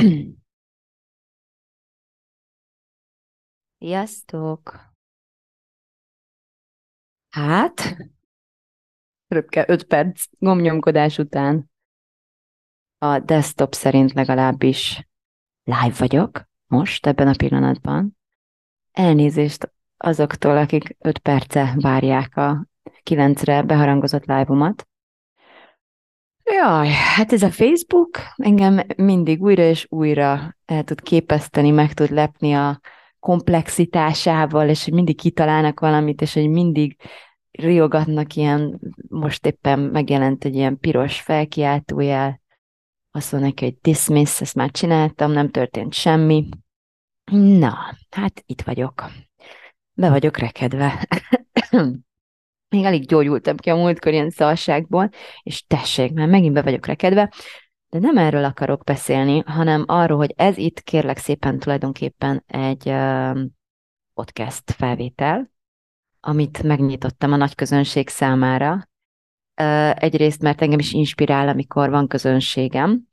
Sziasztok! Hát, röpke 5 perc gomnyomkodás után a desktop szerint legalábbis live vagyok most, ebben a pillanatban. Elnézést azoktól, akik 5 perce várják a 9-re beharangozott live-omat. Jaj, hát ez a Facebook engem mindig újra és újra el tud képeszteni, meg tud lepni a komplexitásával, és hogy mindig kitalálnak valamit, és hogy mindig riogatnak ilyen, most éppen megjelent egy ilyen piros felkiáltójel, azt mondja neki, hogy dismiss, ezt már csináltam, nem történt semmi. Na, hát itt vagyok. Be vagyok rekedve. Még alig gyógyultam ki a múltkor ilyen szalságból, és tessék, már megint be vagyok rekedve. De nem erről akarok beszélni, hanem arról, hogy ez itt kérlek szépen tulajdonképpen egy podcast felvétel, amit megnyitottam a nagy közönség számára. Egyrészt, mert engem is inspirál, amikor van közönségem,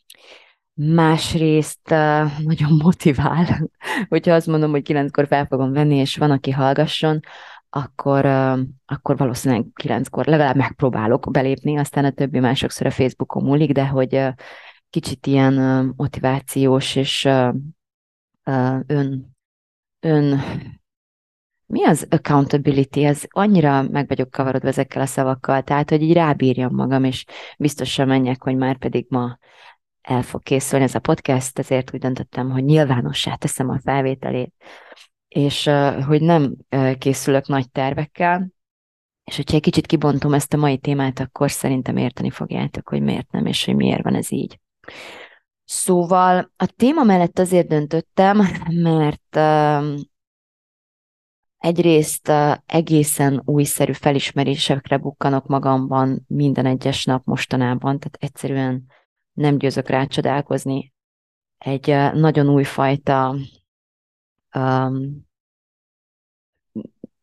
másrészt nagyon motivál, hogyha azt mondom, hogy kilenckor fel fogom venni, és van, aki hallgasson, akkor, akkor valószínűleg kilenckor legalább megpróbálok belépni, aztán a többi másokszor a Facebookon múlik, de hogy kicsit ilyen motivációs és ön, ön mi az accountability? Ez annyira meg vagyok kavarodva ezekkel a szavakkal, tehát, hogy így rábírjam magam, és biztosan menjek, hogy már pedig ma el fog készülni ez a podcast, ezért úgy döntöttem, hogy nyilvánossá teszem a felvételét, és hogy nem készülök nagy tervekkel, és hogyha egy kicsit kibontom ezt a mai témát, akkor szerintem érteni fogjátok, hogy miért nem, és hogy miért van ez így. Szóval a téma mellett azért döntöttem, mert egyrészt egészen újszerű felismerésekre bukkanok magamban minden egyes nap mostanában, tehát egyszerűen nem győzök rá csodálkozni. Egy nagyon újfajta um,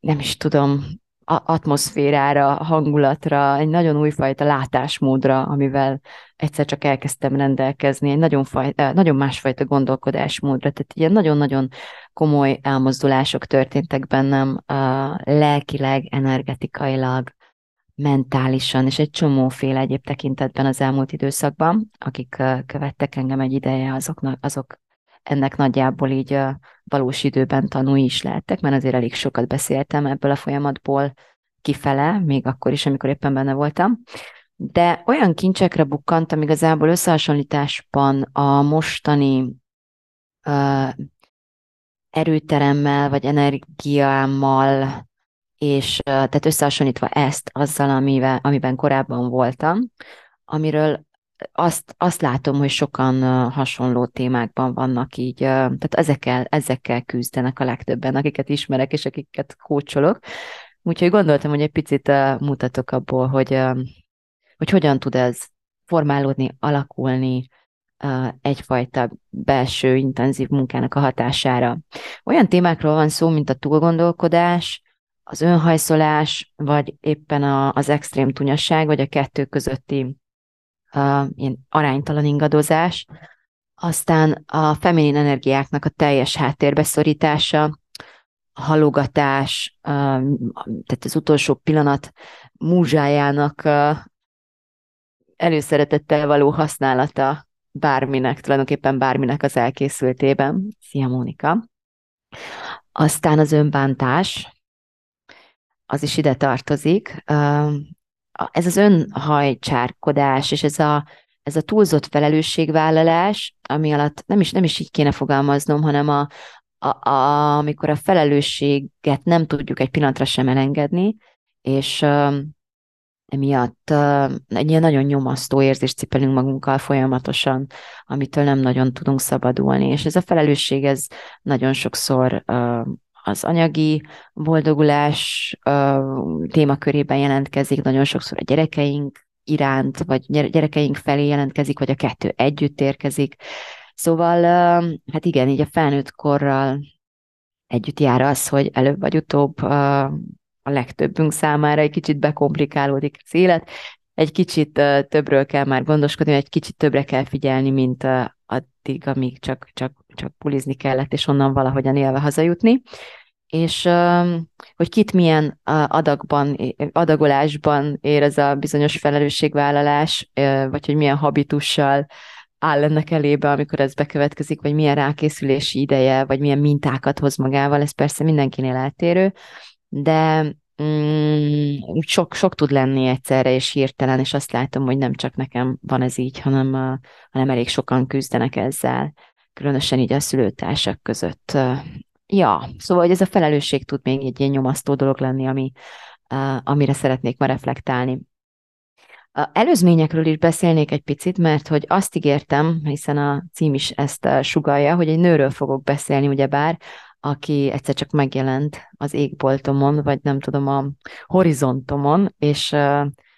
nem is tudom, atmoszférára, hangulatra, egy nagyon újfajta látásmódra, amivel egyszer csak elkezdtem rendelkezni, egy nagyon, eh, nagyon másfajta gondolkodásmódra, tehát ilyen nagyon-nagyon komoly elmozdulások történtek bennem lelkileg, energetikailag, mentálisan, és egy csomóféle egyéb tekintetben az elmúlt időszakban, akik követtek engem egy ideje, azoknak, azok ennek nagyjából így valós időben tanúi is lehettek, mert azért elég sokat beszéltem ebből a folyamatból kifele, még akkor is, amikor éppen benne voltam. De olyan kincsekre bukkantam igazából összehasonlításban a mostani uh, erőteremmel, vagy energiámmal, és uh, tehát összehasonlítva ezt azzal, amivel, amiben korábban voltam, amiről azt, azt látom, hogy sokan hasonló témákban vannak így, tehát ezekkel, ezekkel küzdenek a legtöbben, akiket ismerek, és akiket kócsolok. Úgyhogy gondoltam, hogy egy picit mutatok abból, hogy, hogy hogyan tud ez formálódni, alakulni egyfajta belső intenzív munkának a hatására. Olyan témákról van szó, mint a túlgondolkodás, az önhajszolás, vagy éppen a, az extrém tunyasság, vagy a kettő közötti uh, ilyen aránytalan ingadozás, aztán a feminin energiáknak a teljes háttérbeszorítása, a halogatás, uh, tehát az utolsó pillanat múzsájának uh, előszeretettel való használata bárminek, tulajdonképpen bárminek az elkészültében. Szia, Mónika! Aztán az önbántás, az is ide tartozik ez az önhajcsárkodás, és ez a, ez a túlzott felelősségvállalás, ami alatt nem is, nem is így kéne fogalmaznom, hanem a, a, a, amikor a felelősséget nem tudjuk egy pillanatra sem elengedni, és emiatt uh, egy ilyen nagyon nyomasztó érzést cipelünk magunkkal folyamatosan, amitől nem nagyon tudunk szabadulni, és ez a felelősség, ez nagyon sokszor uh, az anyagi boldogulás uh, témakörében jelentkezik, nagyon sokszor a gyerekeink iránt, vagy gyerekeink felé jelentkezik, vagy a kettő együtt érkezik. Szóval, uh, hát igen, így a felnőtt korral együtt jár az, hogy előbb vagy utóbb uh, a legtöbbünk számára egy kicsit bekomplikálódik az élet, egy kicsit többről kell már gondoskodni, egy kicsit többre kell figyelni, mint addig, amíg csak, csak, csak pulizni kellett, és onnan valahogyan élve hazajutni. És hogy kit milyen adagban, adagolásban ér ez a bizonyos felelősségvállalás, vagy hogy milyen habitussal áll ennek elébe, amikor ez bekövetkezik, vagy milyen rákészülési ideje, vagy milyen mintákat hoz magával, ez persze mindenkinél eltérő, de mm, sok, sok tud lenni egyszerre és hirtelen, és azt látom, hogy nem csak nekem van ez így, hanem, hanem elég sokan küzdenek ezzel, különösen így a szülőtársak között. Ja, szóval hogy ez a felelősség tud még egy ilyen nyomasztó dolog lenni, ami, amire szeretnék ma reflektálni. A előzményekről is beszélnék egy picit, mert hogy azt ígértem, hiszen a cím is ezt sugalja, hogy egy nőről fogok beszélni, ugyebár, aki egyszer csak megjelent az égboltomon, vagy nem tudom, a horizontomon, és,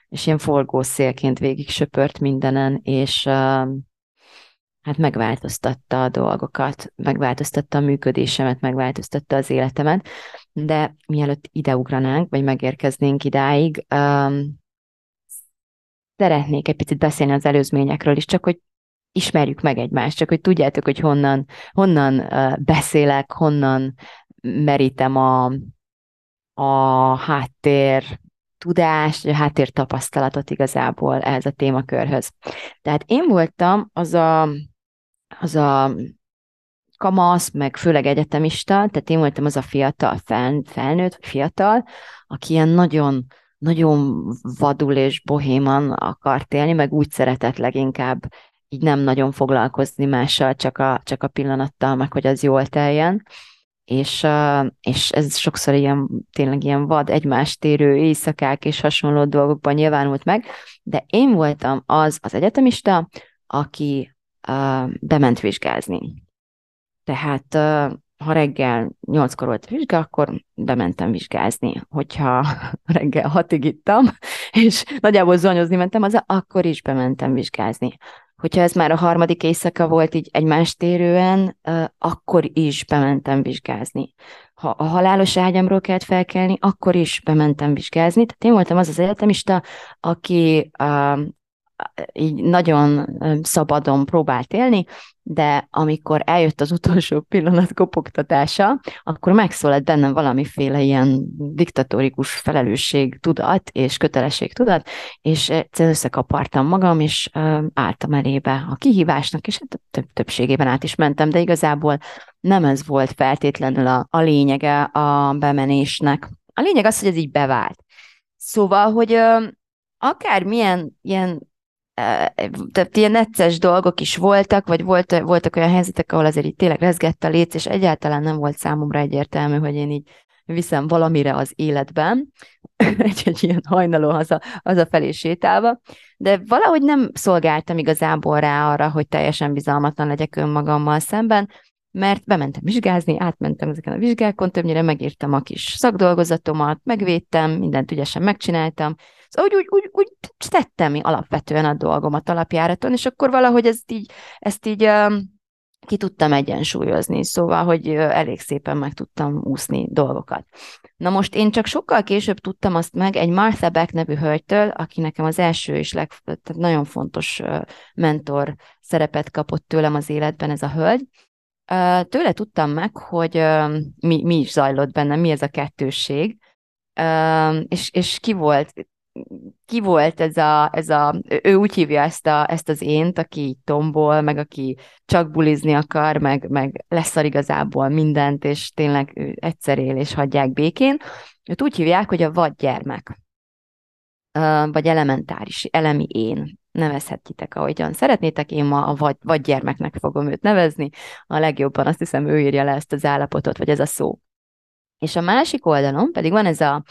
és ilyen forgó szélként végig söpört mindenen, és hát megváltoztatta a dolgokat, megváltoztatta a működésemet, megváltoztatta az életemet, de mielőtt ideugranánk, vagy megérkeznénk idáig, um, szeretnék egy picit beszélni az előzményekről is, csak hogy ismerjük meg egymást, csak hogy tudjátok, hogy honnan, honnan beszélek, honnan merítem a, a háttér tudást, a háttér tapasztalatot igazából ehhez a témakörhöz. Tehát én voltam az a, az a kamasz, meg főleg egyetemista, tehát én voltam az a fiatal, fel, felnőtt, fiatal, aki ilyen nagyon, nagyon vadul és bohéman akart élni, meg úgy szeretett leginkább így nem nagyon foglalkozni mással, csak a, csak a pillanattal, meg hogy az jól teljen. És, és ez sokszor ilyen, tényleg ilyen vad, egymást térő éjszakák és hasonló dolgokban nyilvánult meg, de én voltam az az egyetemista, aki uh, bement vizsgázni. Tehát ha reggel nyolckor volt a vizsga, akkor bementem vizsgázni. Hogyha reggel hatig ittam, és nagyjából zonyozni mentem, az akkor is bementem vizsgázni hogyha ez már a harmadik éjszaka volt így egymást térően, akkor is bementem vizsgázni. Ha a halálos ágyamról kellett felkelni, akkor is bementem vizsgázni. Tehát én voltam az az egyetemista, aki így nagyon szabadon próbált élni, de amikor eljött az utolsó pillanat kopogtatása, akkor megszólalt bennem valamiféle ilyen diktatórikus felelősség tudat és kötelesség tudat, és egyszerűen összekapartam magam, és álltam elébe a kihívásnak, és hát több, többségében át is mentem, de igazából nem ez volt feltétlenül a, a lényege a bemenésnek. A lényeg az, hogy ez így bevált. Szóval, hogy akár milyen ilyen tehát ilyen necces dolgok is voltak, vagy volt, voltak olyan helyzetek, ahol azért így tényleg rezgett a léc, és egyáltalán nem volt számomra egyértelmű, hogy én így viszem valamire az életben, egy, egy ilyen hajnaló haza, hazafelé sétálva, de valahogy nem szolgáltam igazából rá arra, hogy teljesen bizalmatlan legyek önmagammal szemben, mert bementem vizsgázni, átmentem ezeken a vizsgákon, többnyire megírtam a kis szakdolgozatomat, megvédtem, mindent ügyesen megcsináltam, úgy, úgy, úgy, úgy tettem alapvetően a dolgomat alapjáraton, és akkor valahogy ezt így, ezt így ki tudtam egyensúlyozni, szóval, hogy elég szépen meg tudtam úszni dolgokat. Na most én csak sokkal később tudtam azt meg egy Martha Beck nevű hölgytől, aki nekem az első és leg, tehát nagyon fontos mentor szerepet kapott tőlem az életben ez a hölgy. Tőle tudtam meg, hogy mi, mi is zajlott bennem, mi ez a kettősség, és, és ki volt ki volt ez a, ez a, ő úgy hívja ezt, a, ezt az ént, aki tombol, meg aki csak bulizni akar, meg, meg leszar igazából mindent, és tényleg egyszer él, és hagyják békén. Őt úgy hívják, hogy a vadgyermek, vagy elementáris, elemi én nevezhetitek, ahogyan szeretnétek, én ma a vagy, vagy gyermeknek fogom őt nevezni, a legjobban azt hiszem ő írja le ezt az állapotot, vagy ez a szó. És a másik oldalon pedig van ez a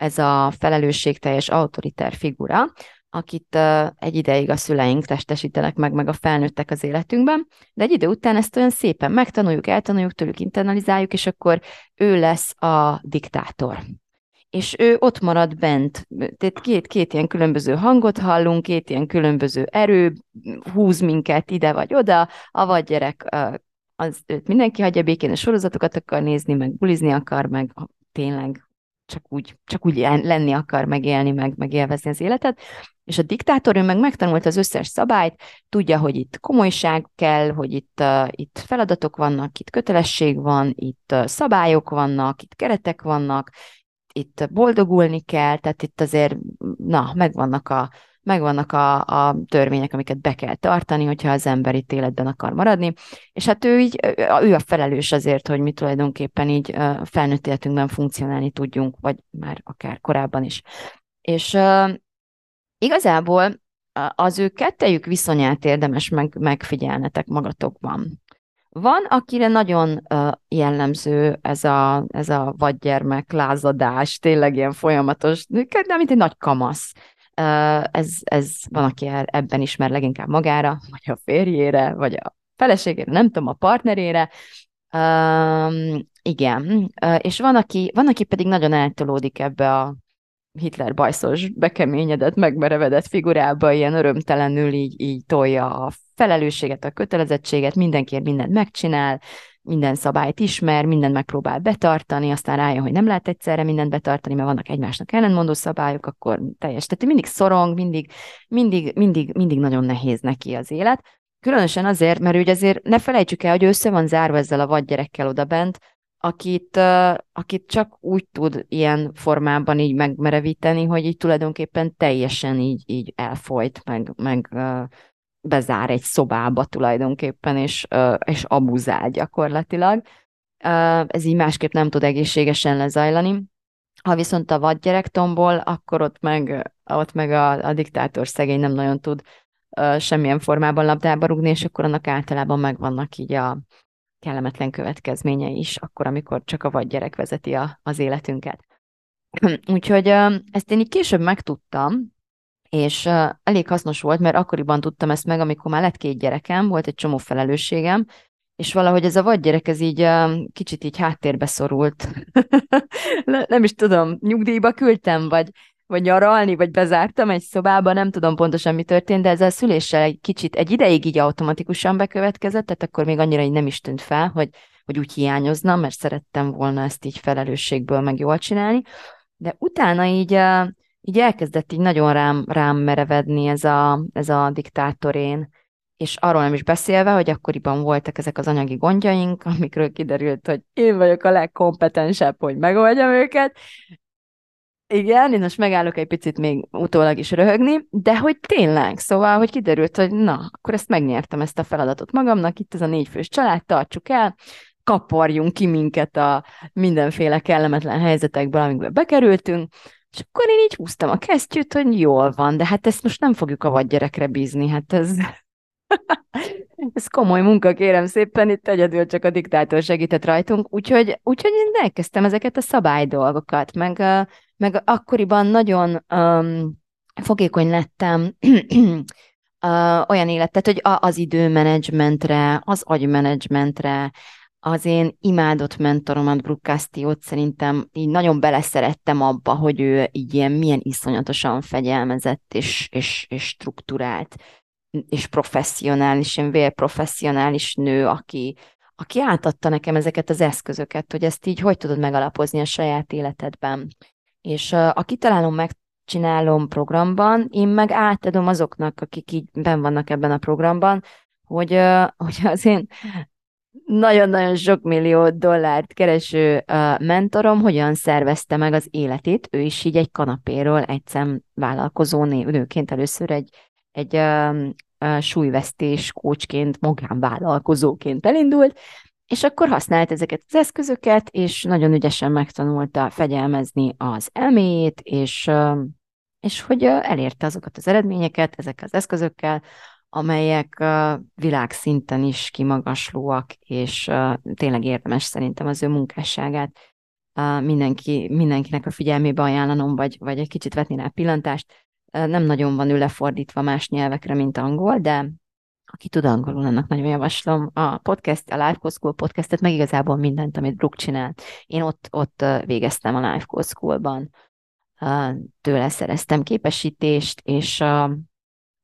ez a felelősségteljes autoriter figura, akit egy ideig a szüleink testesítenek meg, meg a felnőttek az életünkben, de egy idő után ezt olyan szépen megtanuljuk, eltanuljuk, tőlük internalizáljuk, és akkor ő lesz a diktátor. És ő ott marad bent, tehát két, két ilyen különböző hangot hallunk, két ilyen különböző erő húz minket ide vagy oda, a vagy gyerek az őt mindenki hagyja békén, a sorozatokat akar nézni, meg bulizni akar, meg tényleg csak úgy, csak úgy lenni akar, megélni, meg, meg élvezni az életet. És a diktátor ő meg megtanult az összes szabályt, tudja, hogy itt komolyság kell, hogy itt, uh, itt feladatok vannak, itt kötelesség van, itt uh, szabályok vannak, itt keretek vannak, itt boldogulni kell, tehát itt azért, na, megvannak a, megvannak a, a törvények, amiket be kell tartani, hogyha az ember itt életben akar maradni, és hát ő így, ő a felelős azért, hogy mi tulajdonképpen így felnőtt életünkben funkcionálni tudjunk, vagy már akár korábban is. És uh, igazából az ő kettejük viszonyát érdemes meg, megfigyelnetek magatokban. Van, akire nagyon uh, jellemző ez a, ez a vadgyermek lázadás, tényleg ilyen folyamatos, de mint egy nagy kamasz. Ez, ez van, aki ebben ismer leginkább magára, vagy a férjére, vagy a feleségére, nem tudom, a partnerére. Um, igen, és van aki, van, aki pedig nagyon eltolódik ebbe a Hitler bajszos, bekeményedett, megmerevedett figurába, ilyen örömtelenül így, így tolja a felelősséget, a kötelezettséget, mindenkiért mindent megcsinál, minden szabályt ismer, mindent megpróbál betartani, aztán rájön, hogy nem lehet egyszerre mindent betartani, mert vannak egymásnak ellentmondó szabályok, akkor teljes. Tehát mindig szorong, mindig, mindig, mindig, mindig nagyon nehéz neki az élet. Különösen azért, mert ugye azért ne felejtsük el, hogy össze van zárva ezzel a vadgyerekkel odabent, akit, akit csak úgy tud ilyen formában így megmerevíteni, hogy így tulajdonképpen teljesen így, így elfolyt, meg, meg bezár egy szobába tulajdonképpen, és, és abuzál gyakorlatilag. Ez így másképp nem tud egészségesen lezajlani. Ha viszont a vadgyerek tombol, akkor ott meg, ott meg a, a diktátor szegény nem nagyon tud semmilyen formában labdába rugni, és akkor annak általában megvannak így a kellemetlen következményei is, akkor, amikor csak a vadgyerek vezeti a, az életünket. Úgyhogy ezt én így később megtudtam, és uh, elég hasznos volt, mert akkoriban tudtam ezt meg, amikor már lett két gyerekem, volt egy csomó felelősségem, és valahogy ez a vadgyerek, ez így uh, kicsit így háttérbe szorult. nem is tudom, nyugdíjba küldtem, vagy, vagy nyaralni, vagy bezártam egy szobába, nem tudom pontosan mi történt, de ez a szüléssel egy kicsit, egy ideig így automatikusan bekövetkezett, tehát akkor még annyira így nem is tűnt fel, hogy, hogy úgy hiányozna, mert szerettem volna ezt így felelősségből meg jól csinálni. De utána így uh, így elkezdett így nagyon rám, rám merevedni ez a, ez a diktátorén, és arról nem is beszélve, hogy akkoriban voltak ezek az anyagi gondjaink, amikről kiderült, hogy én vagyok a legkompetensebb, hogy megoldjam őket. Igen, én most megállok egy picit még utólag is röhögni, de hogy tényleg, szóval, hogy kiderült, hogy na, akkor ezt megnyertem, ezt a feladatot magamnak, itt ez a négyfős család, tartsuk el, kaparjunk ki minket a mindenféle kellemetlen helyzetekből, amikbe bekerültünk, és akkor én így húztam a kesztyűt, hogy jól van, de hát ezt most nem fogjuk a vadgyerekre bízni, hát ez... ez komoly munka, kérem szépen, itt egyedül csak a diktátor segített rajtunk, úgyhogy, úgyhogy én elkezdtem ezeket a szabálydolgokat, meg, meg akkoriban nagyon um, fogékony lettem uh, olyan életet, hogy az időmenedzsmentre, az agymenedzsmentre, az én imádott mentoromat, Brooke Castillo-t szerintem így nagyon beleszerettem abba, hogy ő így ilyen milyen iszonyatosan fegyelmezett és, és, és struktúrált, és professzionális, én vérprofesszionális nő, aki, aki átadta nekem ezeket az eszközöket, hogy ezt így hogy tudod megalapozni a saját életedben. És a kitalálom meg csinálom programban, én meg átadom azoknak, akik így ben vannak ebben a programban, hogy, hogy az én nagyon-nagyon sok millió dollárt kereső uh, mentorom hogyan szervezte meg az életét. Ő is így egy kanapéról egy szem vállalkozó nőként először egy, egy uh, uh, súlyvesztés kócsként, magánvállalkozóként elindult, és akkor használt ezeket az eszközöket, és nagyon ügyesen megtanulta fegyelmezni az elméjét, és, és hogy elérte azokat az eredményeket ezekkel az eszközökkel, amelyek világszinten is kimagaslóak, és tényleg érdemes szerintem az ő munkásságát mindenki, mindenkinek a figyelmébe ajánlanom, vagy, vagy egy kicsit vetni rá pillantást. Nem nagyon van ő lefordítva más nyelvekre, mint angol, de aki tud angolul, annak nagyon javaslom. A podcast, a Life Code School podcastet, meg igazából mindent, amit Brooke csinál. Én ott, ott végeztem a Life Code School-ban. Tőle szereztem képesítést, és,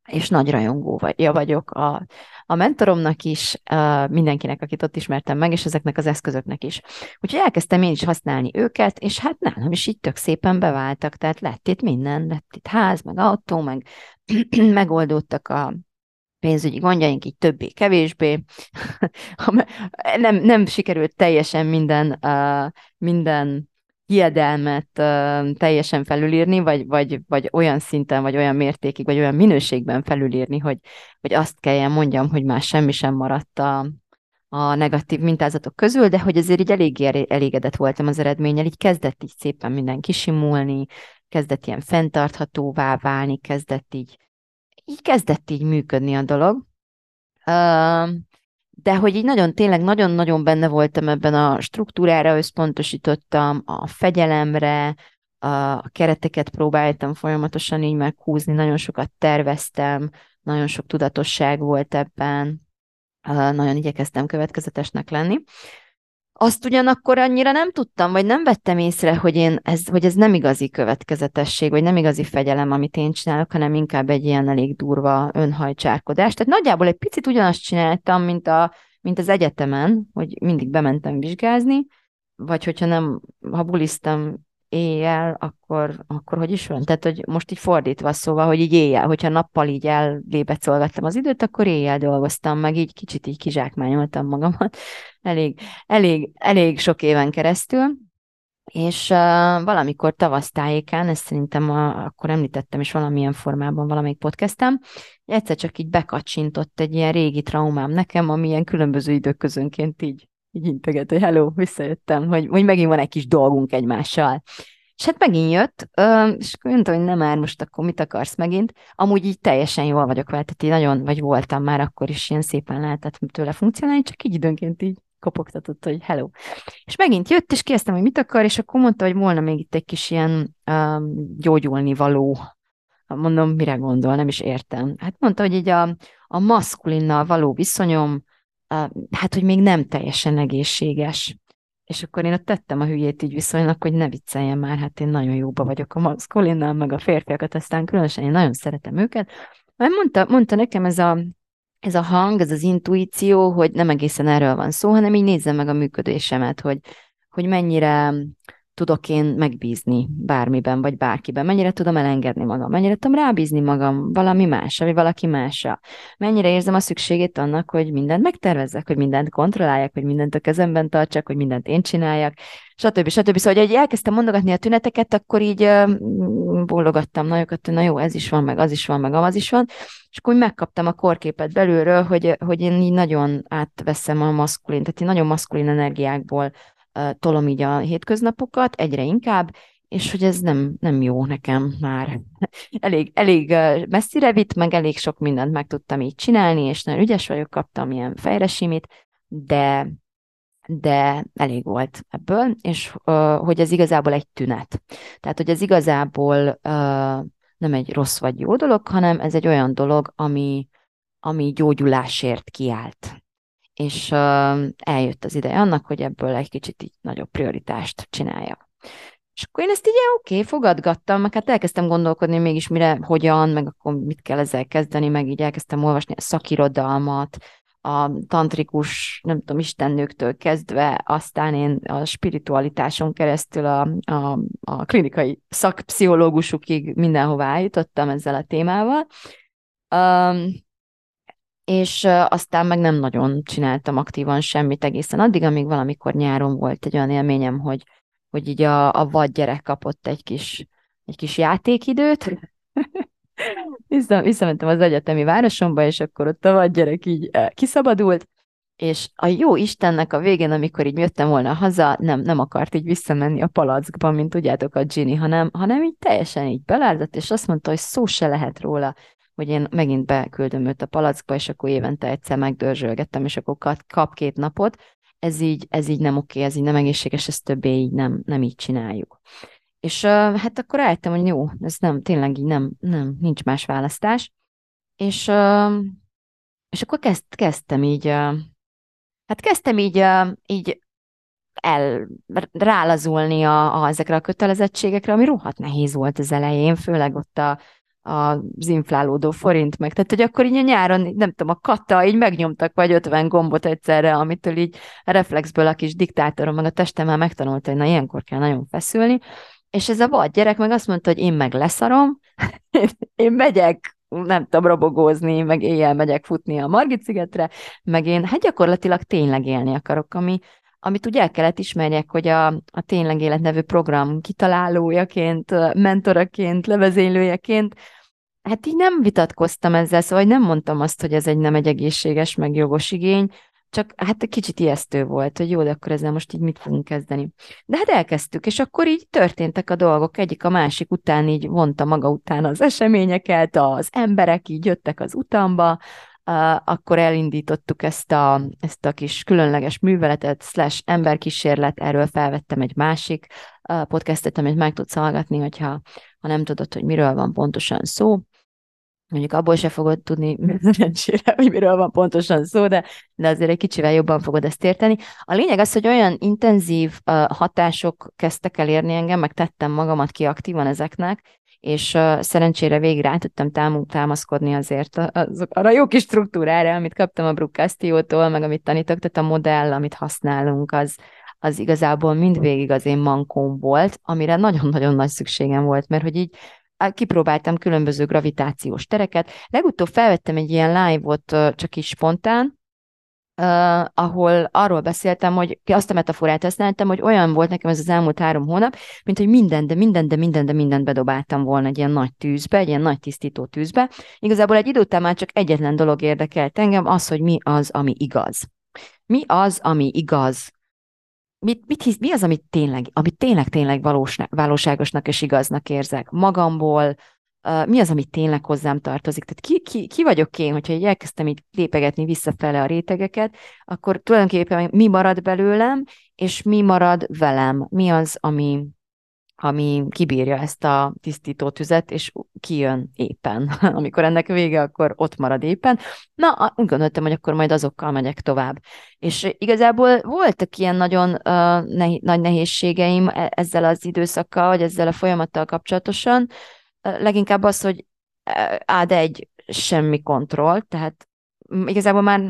és nagy rajongó vagyok a, a mentoromnak is, mindenkinek, akit ott ismertem meg, és ezeknek az eszközöknek is. Úgyhogy elkezdtem én is használni őket, és hát nálam is így tök szépen beváltak, tehát lett itt minden, lett itt ház, meg autó, meg megoldódtak a pénzügyi gondjaink így többé-kevésbé. nem, nem sikerült teljesen minden, uh, minden hiedelmet teljesen felülírni, vagy, vagy, vagy olyan szinten, vagy olyan mértékig, vagy olyan minőségben felülírni, hogy, hogy azt kelljen mondjam, hogy már semmi sem maradt a, a negatív mintázatok közül, de hogy azért így eléggé elégedett voltam az eredménnyel, így kezdett így szépen minden kisimulni, kezdett ilyen fenntarthatóvá válni, kezdett így így kezdett így működni a dolog. De hogy így nagyon, tényleg nagyon-nagyon benne voltam ebben a struktúrára, összpontosítottam a fegyelemre, a kereteket próbáltam folyamatosan így meghúzni, nagyon sokat terveztem, nagyon sok tudatosság volt ebben, nagyon igyekeztem következetesnek lenni. Azt ugyanakkor annyira nem tudtam, vagy nem vettem észre, hogy, én ez, hogy ez nem igazi következetesség, vagy nem igazi fegyelem, amit én csinálok, hanem inkább egy ilyen elég durva önhajcsárkodás. Tehát nagyjából egy picit ugyanazt csináltam, mint, a, mint az egyetemen, hogy mindig bementem vizsgázni, vagy hogyha nem, ha buliztam éjjel, akkor, akkor hogy is van? Tehát, hogy most így fordítva szóval, hogy így éjjel, hogyha nappal így ellébecolgattam az időt, akkor éjjel dolgoztam, meg így kicsit így kizsákmányoltam magamat elég, elég, elég sok éven keresztül, és uh, valamikor tavasztájékán, ezt szerintem a, akkor említettem is valamilyen formában valamelyik podcastem, egyszer csak így bekacsintott egy ilyen régi traumám nekem, ami ilyen különböző időközönként így így integet, hogy hello, visszajöttem, hogy, hogy megint van egy kis dolgunk egymással. És hát megint jött, és akkor mondtam, hogy nem már most akkor mit akarsz megint. Amúgy így teljesen jól vagyok vele, tehát így nagyon, vagy voltam már akkor is ilyen szépen lehetett tőle funkcionálni, csak így időnként így kopogtatott, hogy hello. És megint jött, és kérdeztem, hogy mit akar, és akkor mondta, hogy volna még itt egy kis ilyen um, gyógyulni való. Mondom, mire gondol, nem is értem. Hát mondta, hogy így a, a maszkulinnal való viszonyom, hát, hogy még nem teljesen egészséges. És akkor én ott tettem a hülyét így viszonylag, hogy ne vicceljen már, hát én nagyon jóba vagyok a maszkulinnal, meg a férfiakat, aztán különösen én nagyon szeretem őket. Mert mondta, mondta nekem ez a, ez a hang, ez az intuíció, hogy nem egészen erről van szó, hanem így nézzem meg a működésemet, hogy, hogy mennyire tudok én megbízni bármiben, vagy bárkiben, mennyire tudom elengedni magam, mennyire tudom rábízni magam? Valami másra, vagy valaki másra, mennyire érzem a szükségét annak, hogy mindent megtervezzek, hogy mindent kontrolláljak, hogy mindent a kezemben tartsak, hogy mindent én csináljak, stb. stb. Szóval, hogy elkezdtem mondogatni a tüneteket, akkor így bólogattam nagyokat, hogy na jó, ez is van, meg az is van, meg az is van, és akkor megkaptam a korképet belülről, hogy, hogy én így nagyon átveszem a maszkulin, tehát én nagyon maszkulin energiákból tolom így a hétköznapokat egyre inkább, és hogy ez nem, nem jó nekem már. Elég, elég messzire vitt, meg elég sok mindent meg tudtam így csinálni, és nagyon ügyes vagyok, kaptam ilyen fejresimit, de, de elég volt ebből, és hogy ez igazából egy tünet. Tehát, hogy ez igazából nem egy rossz vagy jó dolog, hanem ez egy olyan dolog, ami, ami gyógyulásért kiállt és eljött az ideje annak, hogy ebből egy kicsit így nagyobb prioritást csinálja. És akkor én ezt így oké, okay, fogadgattam, meg hát elkezdtem gondolkodni mégis mire, hogyan, meg akkor mit kell ezzel kezdeni, meg így elkezdtem olvasni a szakirodalmat, a tantrikus, nem tudom, istennőktől kezdve, aztán én a spiritualitáson keresztül a, a, a klinikai szakpszichológusukig mindenhová eljutottam ezzel a témával. Um, és aztán meg nem nagyon csináltam aktívan semmit egészen addig, amíg valamikor nyáron volt egy olyan élményem, hogy, hogy így a, a vad gyerek kapott egy kis, egy kis játékidőt, Vissza, visszamentem az egyetemi városomba, és akkor ott a vad gyerek így kiszabadult, és a jó Istennek a végén, amikor így jöttem volna haza, nem, nem akart így visszamenni a palackba, mint tudjátok a Ginny, hanem, hanem így teljesen így belárdott, és azt mondta, hogy szó se lehet róla, hogy én megint beküldöm őt a palackba, és akkor évente egyszer megdörzsölgettem, és akkor kap két napot, ez így, ez így nem oké, ez így nem egészséges, ezt többé így nem, nem így csináljuk. És uh, hát akkor rájöttem, hogy jó, ez nem, tényleg így nem, nem, nincs más választás. És, uh, és akkor kezd, kezdtem így, uh, hát kezdtem így, így el, rálazulni a, a, ezekre a kötelezettségekre, ami rohadt nehéz volt az elején, főleg ott a, az inflálódó forint meg. Tehát, hogy akkor így a nyáron, nem tudom, a kata így megnyomtak vagy 50 gombot egyszerre, amitől így a reflexből a kis diktátorom meg a testemmel megtanulta, hogy na ilyenkor kell nagyon feszülni. És ez a vad gyerek meg azt mondta, hogy én meg leszarom, én megyek nem tudom, robogózni, meg éjjel megyek futni a Margit szigetre, meg én hát gyakorlatilag tényleg élni akarok, ami, amit ugye el kellett ismerjek, hogy a, a Tényleg Élet nevű program kitalálójaként, mentoraként, levezénylőjeként, hát így nem vitatkoztam ezzel, szóval nem mondtam azt, hogy ez egy nem egy egészséges, meg jogos igény, csak hát kicsit ijesztő volt, hogy jó, de akkor ezzel most így mit fogunk kezdeni. De hát elkezdtük, és akkor így történtek a dolgok, egyik a másik után így vonta maga után az eseményeket, az emberek így jöttek az utamba, akkor elindítottuk ezt a, ezt a kis különleges műveletet, slash emberkísérlet, erről felvettem egy másik podcastet, amit meg tudsz hallgatni, hogyha ha nem tudod, hogy miről van pontosan szó. Mondjuk abból se fogod tudni szerencsére, hogy miről van pontosan szó, de, de azért egy kicsivel jobban fogod ezt érteni. A lényeg az, hogy olyan intenzív hatások kezdtek el érni engem, meg tettem magamat ki aktívan ezeknek, és uh, szerencsére végig rá tudtam tám- támaszkodni azért azok, arra jó kis struktúrára, amit kaptam a Brucastillo-tól, meg amit tanítok, tehát a modell, amit használunk, az, az igazából mindvégig az én mankóm volt, amire nagyon-nagyon nagy szükségem volt, mert hogy így kipróbáltam különböző gravitációs tereket. Legutóbb felvettem egy ilyen live-ot csak is spontán, uh, ahol arról beszéltem, hogy azt a metaforát használtam, hogy olyan volt nekem ez az elmúlt három hónap, mint hogy minden, de minden, de minden, de mindent bedobáltam volna egy ilyen nagy tűzbe, egy ilyen nagy tisztító tűzbe. Igazából egy idő után már csak egyetlen dolog érdekelt engem, az, hogy mi az, ami igaz. Mi az, ami igaz mit, mit hisz, mi az, amit tényleg, amit tényleg, tényleg valós, valóságosnak és igaznak érzek magamból, mi az, amit tényleg hozzám tartozik. Tehát ki, ki, ki vagyok én, hogyha így elkezdtem így lépegetni visszafele a rétegeket, akkor tulajdonképpen mi marad belőlem, és mi marad velem. Mi az, ami, ami kibírja ezt a tisztító tüzet, és kijön éppen. Amikor ennek vége, akkor ott marad éppen. Na, úgy gondoltam, hogy akkor majd azokkal megyek tovább. És igazából voltak ilyen nagyon uh, nehi- nagy nehézségeim e-, ezzel az időszakkal, vagy ezzel a folyamattal kapcsolatosan. Leginkább az, hogy ád egy semmi kontroll, tehát igazából már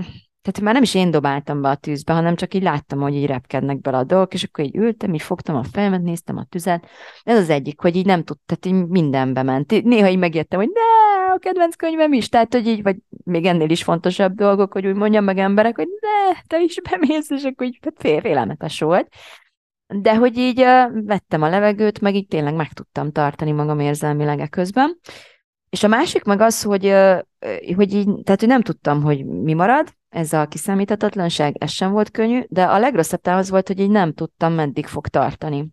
tehát már nem is én dobáltam be a tűzbe, hanem csak így láttam, hogy így repkednek bele a dolgok, és akkor így ültem, így fogtam a fejemet, néztem a tüzet. Ez az egyik, hogy így nem tud, tehát így mindenbe ment. Néha így megértem, hogy ne, a kedvenc könyvem is, tehát hogy így, vagy még ennél is fontosabb dolgok, hogy úgy mondjam meg emberek, hogy ne, te is bemész, és akkor így hát fél, félelmetes volt. De hogy így vettem a levegőt, meg így tényleg meg tudtam tartani magam érzelmileg közben. És a másik meg az, hogy, hogy így, tehát hogy nem tudtam, hogy mi marad, ez a kiszámíthatatlanság, ez sem volt könnyű, de a legrosszabb az volt, hogy így nem tudtam, meddig fog tartani.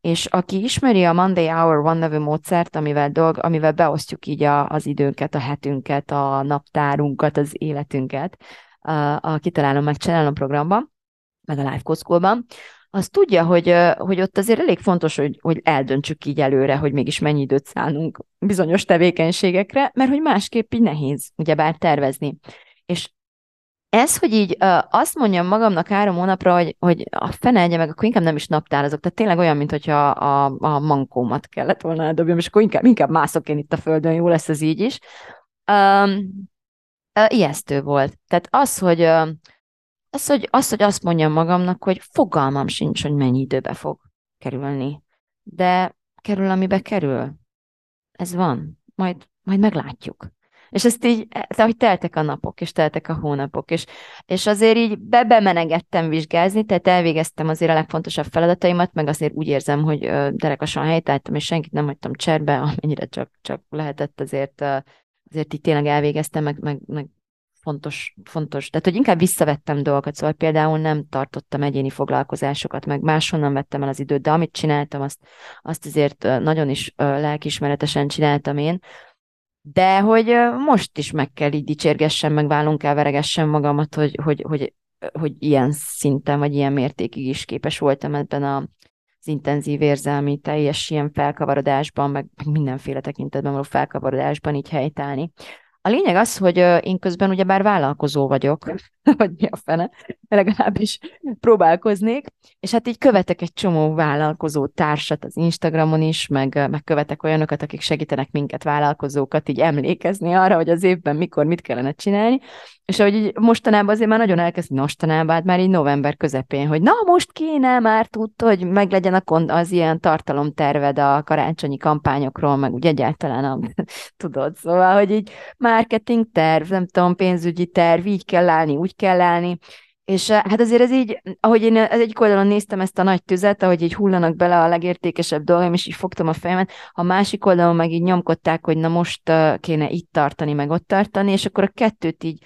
És aki ismeri a Monday Hour One nevű módszert, amivel, dolg, amivel beosztjuk így a, az időnket, a hetünket, a naptárunkat, az életünket, a, a Kitalálom, megcsinálom programban, meg a Life Code az tudja, hogy, hogy ott azért elég fontos, hogy, hogy eldöntsük így előre, hogy mégis mennyi időt szállunk bizonyos tevékenységekre, mert hogy másképp így nehéz, ugyebár tervezni. És ez, hogy így azt mondjam magamnak három hónapra, hogy, hogy a fene egye meg, akkor inkább nem is naptározok. Tehát tényleg olyan, mintha a, a mankómat kellett volna eldobjam, és akkor inkább, inkább mászok én itt a földön, jó lesz ez így is. Um, uh, ijesztő volt. Tehát az, hogy, uh, az, hogy, az, hogy azt mondjam magamnak, hogy fogalmam sincs, hogy mennyi időbe fog kerülni. De kerül, amibe kerül. Ez van. Majd, majd meglátjuk. És ezt így, ahogy teltek a napok, és teltek a hónapok, és, és azért így be bemenegettem vizsgázni, tehát elvégeztem azért a legfontosabb feladataimat, meg azért úgy érzem, hogy derekasan helytálltam, és senkit nem hagytam cserbe, amennyire csak, csak lehetett, azért, azért így tényleg elvégeztem, meg, meg, meg fontos, fontos. Tehát, hogy inkább visszavettem dolgokat, szóval például nem tartottam egyéni foglalkozásokat, meg máshonnan vettem el az időt, de amit csináltam, azt, azt azért nagyon is lelkismeretesen csináltam én, de hogy most is meg kell így dicsérgessem, meg vállunk el veregessem magamat, hogy, hogy, hogy hogy ilyen szinten, vagy ilyen mértékig is képes voltam ebben a, az intenzív érzelmi, teljes ilyen felkavarodásban, meg mindenféle tekintetben való felkavarodásban így helytállni. A lényeg az, hogy én közben ugyebár vállalkozó vagyok, vagy mi a fene, legalábbis próbálkoznék, és hát így követek egy csomó vállalkozó társat az Instagramon is, meg, meg követek olyanokat, akik segítenek minket vállalkozókat így emlékezni arra, hogy az évben mikor mit kellene csinálni, és ahogy így mostanában azért már nagyon elkezd, mostanában, hát már így november közepén, hogy na most kéne már tudta, hogy meglegyen a kont- az ilyen tartalomterved a karácsonyi kampányokról, meg úgy egyáltalán a, tudod, szóval, hogy így marketing terv, nem tudom, pénzügyi terv, így kell állni, úgy kell állni, és eh, hát azért ez így, ahogy én az egyik oldalon néztem ezt a nagy tüzet, ahogy így hullanak bele a legértékesebb dolgaim, és így fogtam a fejemet, a másik oldalon meg így nyomkodták, hogy na most eh, kéne itt tartani, meg ott tartani, és akkor a kettőt így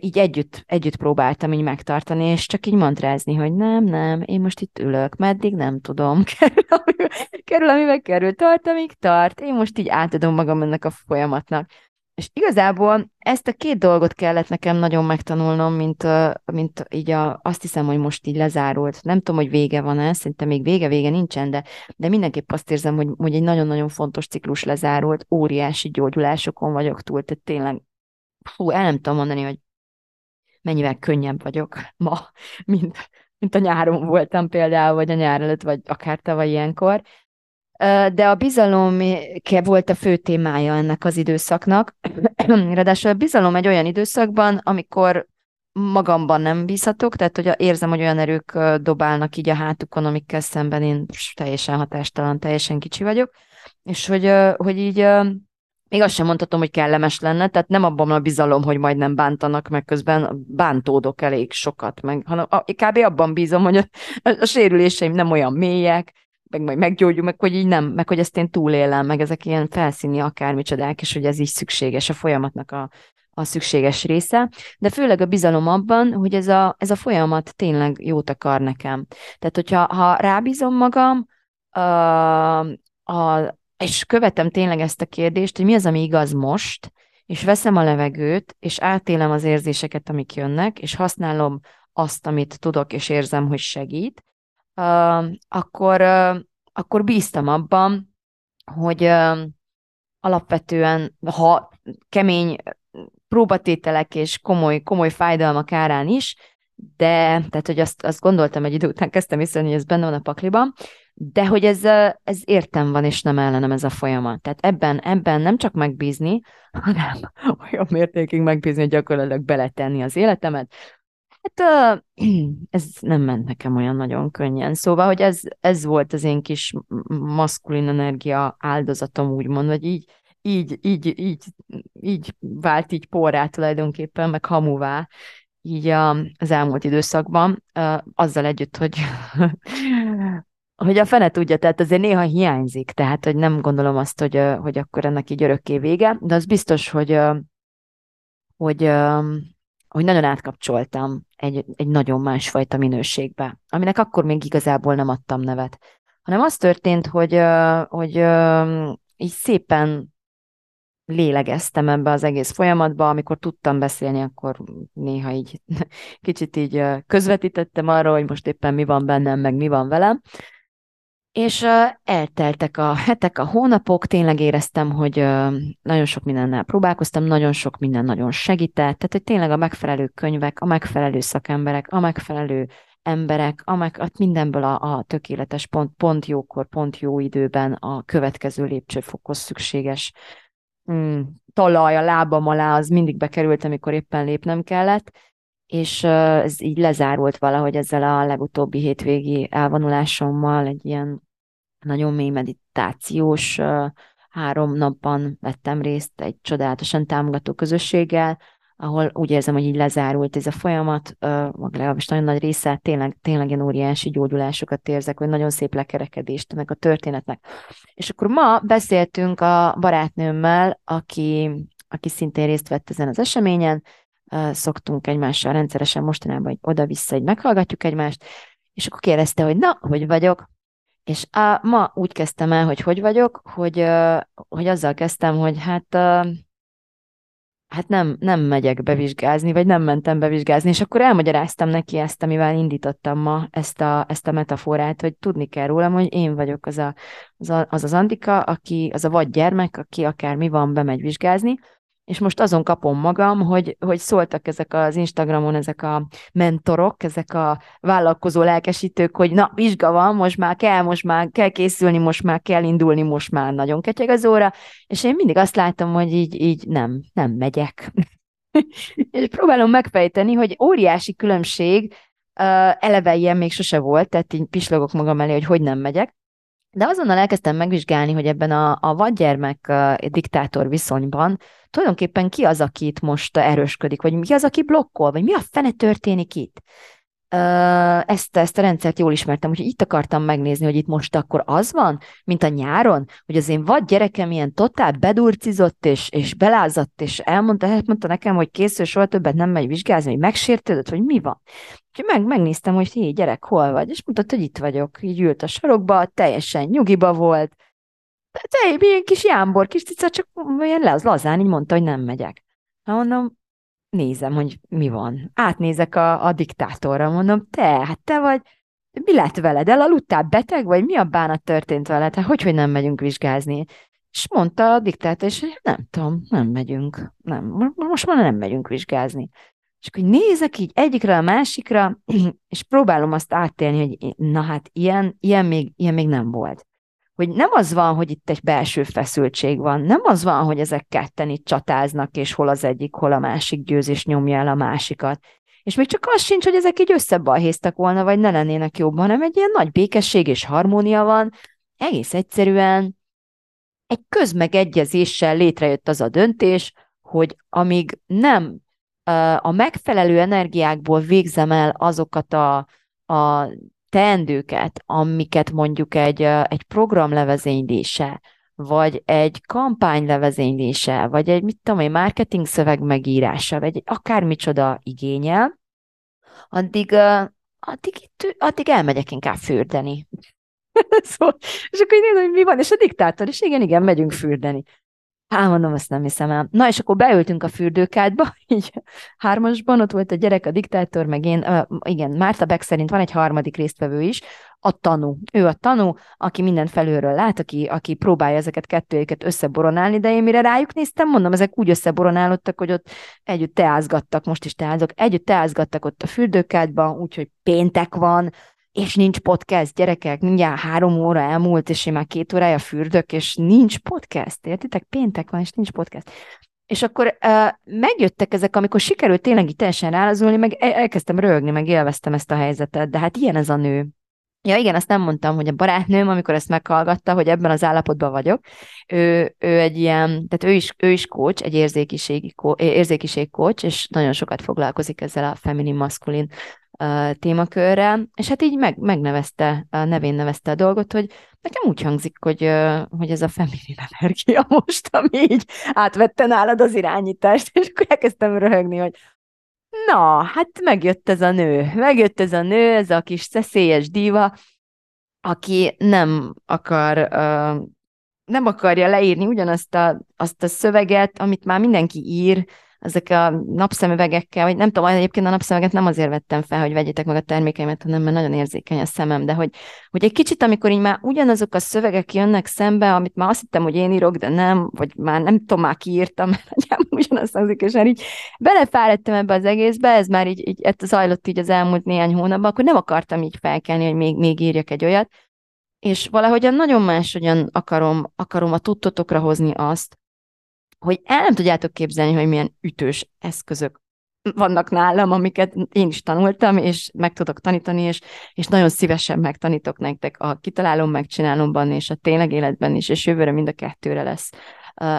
így együtt, együtt próbáltam így megtartani, és csak így mantrázni, hogy nem, nem, én most itt ülök, meddig nem tudom, kerül, kerül amivel kerül, tart, amíg tart, én most így átadom magam ennek a folyamatnak. És igazából ezt a két dolgot kellett nekem nagyon megtanulnom, mint, mint így a, azt hiszem, hogy most így lezárult. Nem tudom, hogy vége van-e, szerintem még vége-vége nincsen, de, de mindenképp azt érzem, hogy, hogy egy nagyon-nagyon fontos ciklus lezárult, óriási gyógyulásokon vagyok túl, tehát tényleg, fú, el nem tudom mondani, hogy mennyivel könnyebb vagyok ma, mint, mint a nyáron voltam például, vagy a nyár előtt, vagy akár tavaly ilyenkor. De a bizalom volt a fő témája ennek az időszaknak. Ráadásul a bizalom egy olyan időszakban, amikor magamban nem bízhatok, tehát hogy érzem, hogy olyan erők dobálnak így a hátukon, amikkel szemben én teljesen hatástalan, teljesen kicsi vagyok, és hogy, hogy így még azt sem mondhatom, hogy kellemes lenne, tehát nem abban a bizalom, hogy majd nem bántanak, meg közben bántódok elég sokat, meg, hanem kb. abban bízom, hogy a, a, sérüléseim nem olyan mélyek, meg majd meggyógyul, meg hogy így nem, meg hogy ezt én túlélem, meg ezek ilyen felszíni akármicsodák, és hogy ez így szükséges a folyamatnak a, a szükséges része, de főleg a bizalom abban, hogy ez a, ez a folyamat tényleg jót akar nekem. Tehát, hogyha ha rábízom magam, a, a, és követem tényleg ezt a kérdést, hogy mi az, ami igaz most, és veszem a levegőt, és átélem az érzéseket, amik jönnek, és használom azt, amit tudok, és érzem, hogy segít, akkor, akkor bíztam abban, hogy alapvetően, ha kemény próbatételek és komoly, komoly fájdalmak árán is, de, tehát, hogy azt, azt gondoltam egy idő után, kezdtem hiszem, hogy ez benne van a pakliban, de hogy ez, ez értem van, és nem ellenem ez a folyamat. Tehát ebben, ebben nem csak megbízni, hanem olyan mértékig megbízni, hogy gyakorlatilag beletenni az életemet. Hát ez nem ment nekem olyan nagyon könnyen. Szóval, hogy ez, ez volt az én kis maszkulin energia áldozatom, úgymond, vagy így, így, így, így, így vált így porrá tulajdonképpen, meg hamuvá, így a, az elmúlt időszakban, azzal együtt, hogy hogy a fene tudja, tehát azért néha hiányzik, tehát hogy nem gondolom azt, hogy, hogy akkor ennek így örökké vége, de az biztos, hogy, hogy, hogy nagyon átkapcsoltam egy, egy nagyon másfajta minőségbe, aminek akkor még igazából nem adtam nevet, hanem az történt, hogy, hogy így szépen lélegeztem ebbe az egész folyamatba, amikor tudtam beszélni, akkor néha így kicsit így közvetítettem arról, hogy most éppen mi van bennem, meg mi van velem, és elteltek a hetek, a hónapok, tényleg éreztem, hogy nagyon sok mindennel próbálkoztam, nagyon sok minden nagyon segített, tehát hogy tényleg a megfelelő könyvek, a megfelelő szakemberek, a megfelelő emberek, a meg, mindenből a, a tökéletes pont, pont jókor, pont jó időben a következő lépcsőfokhoz szükséges mm, talaj a lábam alá, az mindig bekerült, amikor éppen lépnem kellett, és ez így lezárult valahogy ezzel a legutóbbi hétvégi elvonulásommal, egy ilyen nagyon mély meditációs három napban vettem részt egy csodálatosan támogató közösséggel, ahol úgy érzem, hogy így lezárult ez a folyamat, legalábbis nagyon nagy része, tényleg, tényleg ilyen óriási gyógyulásokat érzek, hogy nagyon szép lekerekedést ennek a történetnek. És akkor ma beszéltünk a barátnőmmel, aki, aki szintén részt vett ezen az eseményen, szoktunk egymással rendszeresen mostanában, hogy oda-vissza, hogy meghallgatjuk egymást, és akkor kérdezte, hogy na, hogy vagyok, és a, ma úgy kezdtem el, hogy hogy vagyok, hogy, hogy azzal kezdtem, hogy hát hát nem, nem megyek bevizsgázni, vagy nem mentem bevizsgázni, és akkor elmagyaráztam neki ezt, amivel indítottam ma ezt a, ezt a metaforát, hogy tudni kell rólam, hogy én vagyok az a, az, a, az, az Andika, aki, az a vagy gyermek, aki akár mi van, bemegy vizsgázni, és most azon kapom magam, hogy, hogy szóltak ezek az Instagramon, ezek a mentorok, ezek a vállalkozó lelkesítők, hogy na, vizsga van, most már kell, most már kell készülni, most már kell indulni, most már nagyon ketyeg az óra, és én mindig azt látom, hogy így, így nem, nem megyek. és próbálom megfejteni, hogy óriási különbség, uh, eleve ilyen még sose volt, tehát így pislogok magam elé, hogy hogy nem megyek, de azonnal elkezdtem megvizsgálni, hogy ebben a, a vadgyermek diktátor viszonyban tulajdonképpen ki az, aki itt most erősködik, vagy mi az, aki blokkol, vagy mi a fene történik itt. Ezt, ezt a rendszert jól ismertem, úgyhogy itt akartam megnézni, hogy itt most akkor az van, mint a nyáron, hogy az én vad gyerekem ilyen totál bedurcizott, és, és belázadt, és elmondta, mondta nekem, hogy készül, soha többet nem megy vizsgázni, hogy megsértődött, hogy mi van. Úgyhogy meg, megnéztem, hogy hé, gyerek, hol vagy, és mondta, hogy itt vagyok. Így ült a sarokba, teljesen nyugiba volt, te, ilyen kis jámbor, kis cica, csak olyan az lazán így mondta, hogy nem megyek. Na mondom, nézem, hogy mi van. Átnézek a, a diktátorra, mondom, te, hát te vagy, mi lett veled? Elaludtál beteg, vagy mi a bánat történt veled? Hát hogy, hogy nem megyünk vizsgázni? És mondta a diktátor, és nem tudom, nem megyünk. Nem, most már nem megyünk vizsgázni. És akkor nézek így egyikre a másikra, és próbálom azt átélni, hogy na hát ilyen, ilyen, még, ilyen még nem volt hogy nem az van, hogy itt egy belső feszültség van, nem az van, hogy ezek ketten itt csatáznak, és hol az egyik, hol a másik győz, és nyomja el a másikat. És még csak az sincs, hogy ezek így összebalhéztak volna, vagy ne lennének jobban, hanem egy ilyen nagy békesség és harmónia van. Egész egyszerűen egy közmegegyezéssel létrejött az a döntés, hogy amíg nem a megfelelő energiákból végzem el azokat a, a teendőket, amiket mondjuk egy, egy program levezénylése, vagy egy kampány levezénylése, vagy egy, mit tudom, egy marketing szöveg megírása, vagy egy akármicsoda igényel, addig, addig, itt, addig elmegyek inkább fürdeni. szóval, és akkor nézem, hogy mi van, és a diktátor is, igen, igen, megyünk fürdeni. Hát mondom, azt nem hiszem el. Na, és akkor beültünk a fürdőkádba, így hármasban, ott volt a gyerek, a diktátor, meg én, uh, igen, Márta Beck szerint van egy harmadik résztvevő is, a tanú. Ő a tanú, aki minden felülről lát, aki, aki próbálja ezeket kettőjéket összeboronálni, de én mire rájuk néztem, mondom, ezek úgy összeboronálódtak, hogy ott együtt teázgattak, most is teázok, együtt teázgattak ott a fürdőkádban, úgyhogy péntek van, és nincs podcast, gyerekek, mindjárt három óra elmúlt, és én már két órája fürdök, és nincs podcast, értitek? Péntek van, és nincs podcast. És akkor uh, megjöttek ezek, amikor sikerült tényleg így teljesen rálazulni, meg elkezdtem rögni, meg élveztem ezt a helyzetet, de hát ilyen ez a nő. Ja igen, azt nem mondtam, hogy a barátnőm, amikor ezt meghallgatta, hogy ebben az állapotban vagyok, ő, ő egy ilyen, tehát ő is, ő is coach, egy érzékiségi, érzékiség coach, és nagyon sokat foglalkozik ezzel a feminin maszkulin témakörrel, és hát így meg, megnevezte, a nevén nevezte a dolgot, hogy nekem úgy hangzik, hogy, hogy ez a feminin energia most, ami így átvette nálad az irányítást, és akkor elkezdtem röhögni, hogy na, hát megjött ez a nő, megjött ez a nő, ez a kis szeszélyes díva, aki nem akar nem akarja leírni ugyanazt a, azt a szöveget, amit már mindenki ír, ezek a napszemüvegekkel, vagy nem tudom, egyébként a napszemüveget nem azért vettem fel, hogy vegyétek meg a termékeimet, hanem mert nagyon érzékeny a szemem, de hogy, hogy egy kicsit, amikor így már ugyanazok a szövegek jönnek szembe, amit már azt hittem, hogy én írok, de nem, vagy már nem tudom, már kiírtam, mert nagyjából ugyanazt hangzik, és már így belefáradtam ebbe az egészbe, ez már így, így ez zajlott így az elmúlt néhány hónapban, akkor nem akartam így felkelni, hogy még, még írjak egy olyat, és valahogyan nagyon máshogyan akarom, akarom a tudtotokra hozni azt, hogy el nem tudjátok képzelni, hogy milyen ütős eszközök vannak nálam, amiket én is tanultam, és meg tudok tanítani, és, és nagyon szívesen megtanítok nektek a kitalálom, megcsinálomban, és a tényleg életben is, és jövőre mind a kettőre lesz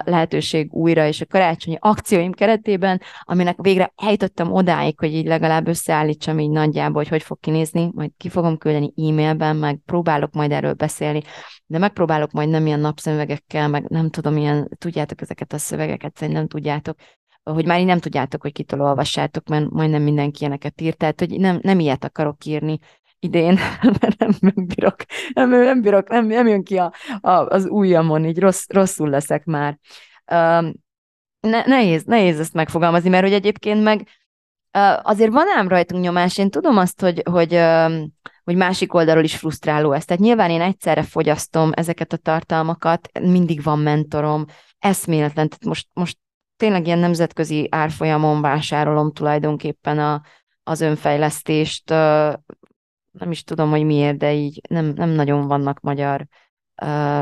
lehetőség újra, és a karácsonyi akcióim keretében, aminek végre eljutottam odáig, hogy így legalább összeállítsam így nagyjából, hogy hogy fog kinézni, majd ki fogom küldeni e-mailben, meg próbálok majd erről beszélni, de megpróbálok majd nem ilyen napszemüvegekkel, meg nem tudom, ilyen, tudjátok ezeket a szövegeket, szerintem tudjátok, hogy már így nem tudjátok, hogy kitől olvassátok, mert majdnem mindenki ilyeneket írt, tehát hogy nem, nem ilyet akarok írni, idén, mert nem, nem bírok, nem, nem bírok, nem, nem jön ki a, a, az ujjamon, így rossz, rosszul leszek már. Um, ne, nehéz, nehéz ezt megfogalmazni, mert hogy egyébként meg azért van ám rajtunk nyomás, én tudom azt, hogy, hogy, hogy másik oldalról is frusztráló ez. Tehát nyilván én egyszerre fogyasztom ezeket a tartalmakat, mindig van mentorom, eszméletlen, tehát most, most tényleg ilyen nemzetközi árfolyamon vásárolom tulajdonképpen a, az önfejlesztést, nem is tudom, hogy miért, de így nem, nem nagyon vannak magyar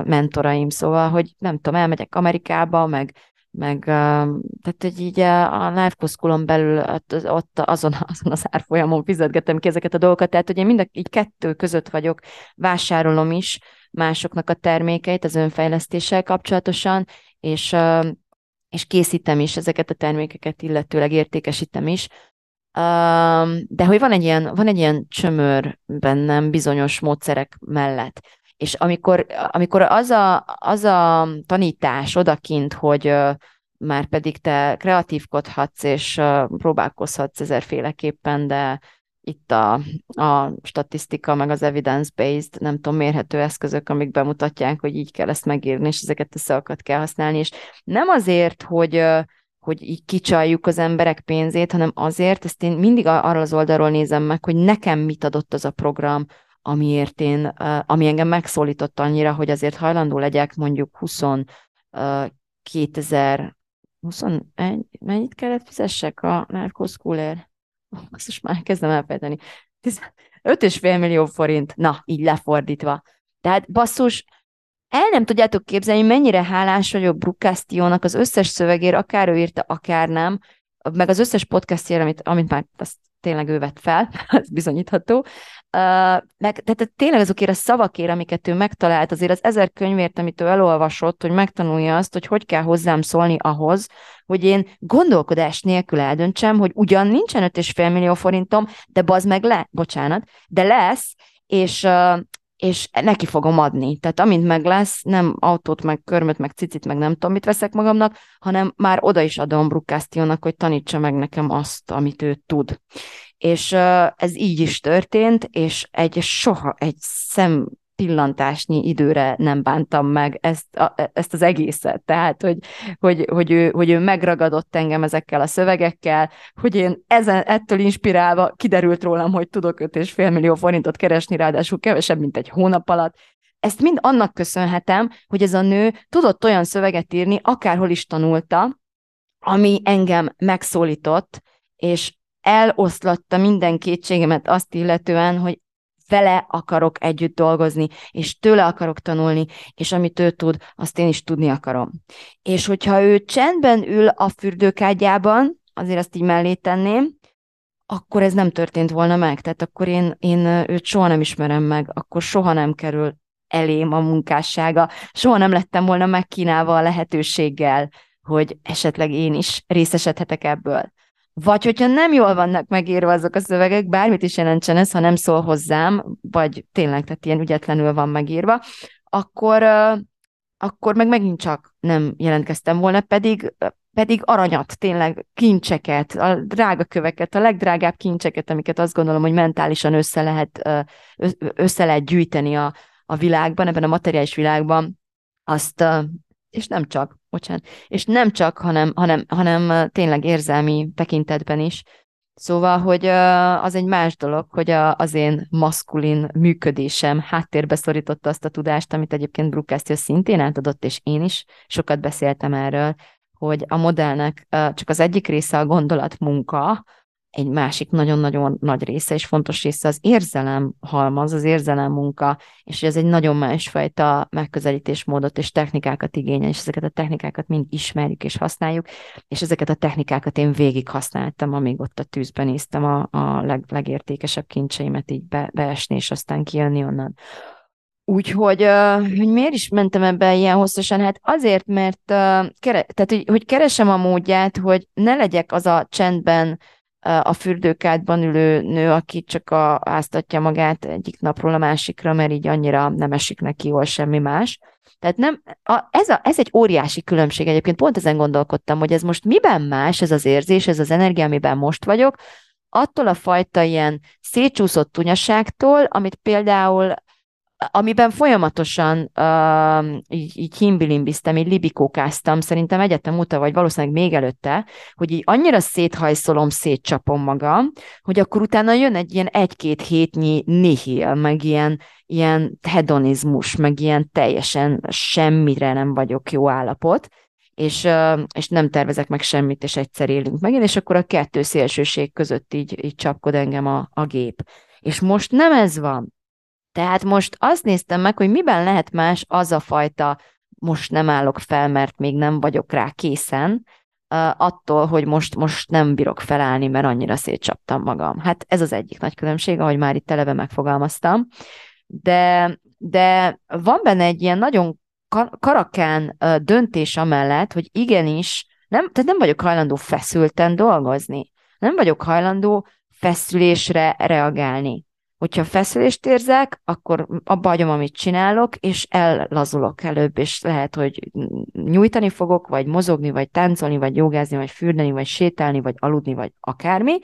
mentoraim, szóval, hogy nem tudom, elmegyek Amerikába, meg meg tehát, hogy így a Life School-on belül ott, ott azon, azon az árfolyamon fizetgetem ki ezeket a dolgokat, tehát hogy én mind a, így kettő között vagyok, vásárolom is másoknak a termékeit az önfejlesztéssel kapcsolatosan, és, és készítem is ezeket a termékeket, illetőleg értékesítem is, de hogy van egy ilyen, van egy ilyen csömör bennem bizonyos módszerek mellett. És amikor, amikor az, a, az a tanítás odakint, hogy már pedig te kreatívkodhatsz, és próbálkozhatsz ezerféleképpen, de itt a, a statisztika, meg az evidence-based, nem tudom, mérhető eszközök, amik bemutatják, hogy így kell ezt megírni, és ezeket a szavakat kell használni, és nem azért, hogy, hogy így kicsaljuk az emberek pénzét, hanem azért, ezt én mindig arra az oldalról nézem meg, hogy nekem mit adott az a program, amiért én, ami engem megszólított annyira, hogy azért hajlandó legyek mondjuk 20 2000 21, mennyit kellett fizessek a Narco Schoolért? Azt most már kezdem elfejteni. 5,5 millió forint, na, így lefordítva. Tehát basszus, el nem tudjátok képzelni, mennyire hálás vagyok Brucastionnak az összes szövegért, akár ő írta, akár nem, meg az összes podcastjére, amit, amit már azt tényleg ő vett fel, ez bizonyítható, Uh, meg, tehát tényleg azokért a szavakért, amiket ő megtalált, azért az ezer könyvért, amit ő elolvasott, hogy megtanulja azt, hogy hogy kell hozzám szólni ahhoz, hogy én gondolkodás nélkül eldöntsem, hogy ugyan nincsen 5,5 millió forintom, de bazd meg le, bocsánat, de lesz, és, és neki fogom adni. Tehát amint meg lesz, nem autót, meg körmöt, meg cicit, meg nem tudom, mit veszek magamnak, hanem már oda is adom Brukásztiónak, hogy tanítsa meg nekem azt, amit ő tud. És ez így is történt, és egy soha egy szem pillantásnyi időre nem bántam meg ezt, a, ezt az egészet. Tehát, hogy, hogy, hogy, ő, hogy ő megragadott engem ezekkel a szövegekkel, hogy én ezen, ettől inspirálva kiderült rólam, hogy tudok 5,5 millió forintot keresni, ráadásul kevesebb, mint egy hónap alatt. Ezt mind annak köszönhetem, hogy ez a nő tudott olyan szöveget írni, akárhol is tanulta, ami engem megszólított, és eloszlatta minden kétségemet azt illetően, hogy vele akarok együtt dolgozni, és tőle akarok tanulni, és amit ő tud, azt én is tudni akarom. És hogyha ő csendben ül a fürdőkádjában, azért azt így mellé tenném, akkor ez nem történt volna meg. Tehát akkor én, én őt soha nem ismerem meg, akkor soha nem kerül elém a munkássága, soha nem lettem volna megkínálva a lehetőséggel, hogy esetleg én is részesedhetek ebből. Vagy hogyha nem jól vannak megírva azok a szövegek, bármit is jelentsen ez, ha nem szól hozzám, vagy tényleg, tehát ilyen ügyetlenül van megírva, akkor, akkor meg megint csak nem jelentkeztem volna, pedig pedig aranyat, tényleg kincseket, a drága köveket, a legdrágább kincseket, amiket azt gondolom, hogy mentálisan össze lehet, össze lehet gyűjteni a, a világban, ebben a materiális világban, azt, és nem csak, bocsánat, és nem csak, hanem, hanem, hanem tényleg érzelmi tekintetben is. Szóval, hogy az egy más dolog, hogy az én maszkulin működésem háttérbe szorította azt a tudást, amit egyébként Brooke szintén átadott, és én is sokat beszéltem erről, hogy a modellnek csak az egyik része a gondolatmunka, egy másik nagyon-nagyon nagy része és fontos része az érzelem halmaz, az érzelem munka, és ez egy nagyon másfajta megközelítésmódot és technikákat igényel, és ezeket a technikákat mind ismerjük és használjuk, és ezeket a technikákat én végig használtam, amíg ott a tűzben néztem a, a leg, legértékesebb kincseimet így be, beesni, és aztán kijönni onnan. Úgyhogy, hogy miért is mentem ebbe ilyen hosszasan? Hát azért, mert tehát, hogy, hogy keresem a módját, hogy ne legyek az a csendben a fürdőkádban ülő nő, aki csak a, áztatja magát egyik napról a másikra, mert így annyira nem esik neki jól semmi más. Tehát nem, a, ez, a, ez egy óriási különbség egyébként, pont ezen gondolkodtam, hogy ez most miben más, ez az érzés, ez az energia, amiben most vagyok, attól a fajta ilyen szétcsúszott tunyaságtól, amit például amiben folyamatosan uh, így, így himbilimbiztem, így libikókáztam, szerintem egyetem óta, vagy valószínűleg még előtte, hogy így annyira széthajszolom, szétcsapom magam, hogy akkor utána jön egy ilyen egy-két hétnyi nihil, meg ilyen, ilyen hedonizmus, meg ilyen teljesen semmire nem vagyok jó állapot, és, és nem tervezek meg semmit, és egyszer élünk megint, és akkor a kettő szélsőség között így, így csapkod engem a, a gép. És most nem ez van. Tehát most azt néztem meg, hogy miben lehet más az a fajta, most nem állok fel, mert még nem vagyok rá készen, attól, hogy most, most nem bírok felállni, mert annyira szétcsaptam magam. Hát ez az egyik nagy különbség, ahogy már itt eleve megfogalmaztam. De, de van benne egy ilyen nagyon karakán döntés amellett, hogy igenis, nem, tehát nem vagyok hajlandó feszülten dolgozni. Nem vagyok hajlandó feszülésre reagálni. Hogyha feszülést érzek, akkor abba hagyom, amit csinálok, és ellazulok előbb, és lehet, hogy nyújtani fogok, vagy mozogni, vagy táncolni, vagy jogázni, vagy fürdeni, vagy sétálni, vagy aludni, vagy akármi,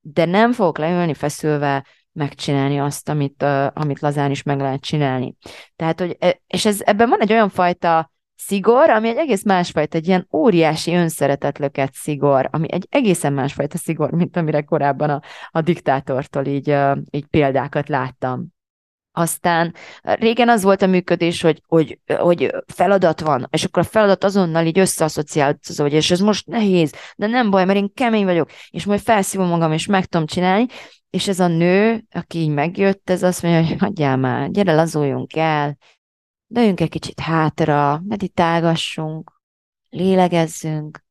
de nem fogok leülni feszülve megcsinálni azt, amit, uh, amit lazán is meg lehet csinálni. Tehát, hogy, és ez, ebben van egy olyan fajta szigor, ami egy egész másfajta, egy ilyen óriási önszeretetlöket szigor, ami egy egészen másfajta szigor, mint amire korábban a, a diktátortól így, így példákat láttam. Aztán régen az volt a működés, hogy, hogy, hogy feladat van, és akkor a feladat azonnal így összeasszociálódsz, hogy és ez most nehéz, de nem baj, mert én kemény vagyok, és majd felszívom magam, és meg tudom csinálni, és ez a nő, aki így megjött, ez azt mondja, hogy hagyjál már, gyere, lazuljunk el, dőjünk egy kicsit hátra, meditálgassunk, lélegezzünk.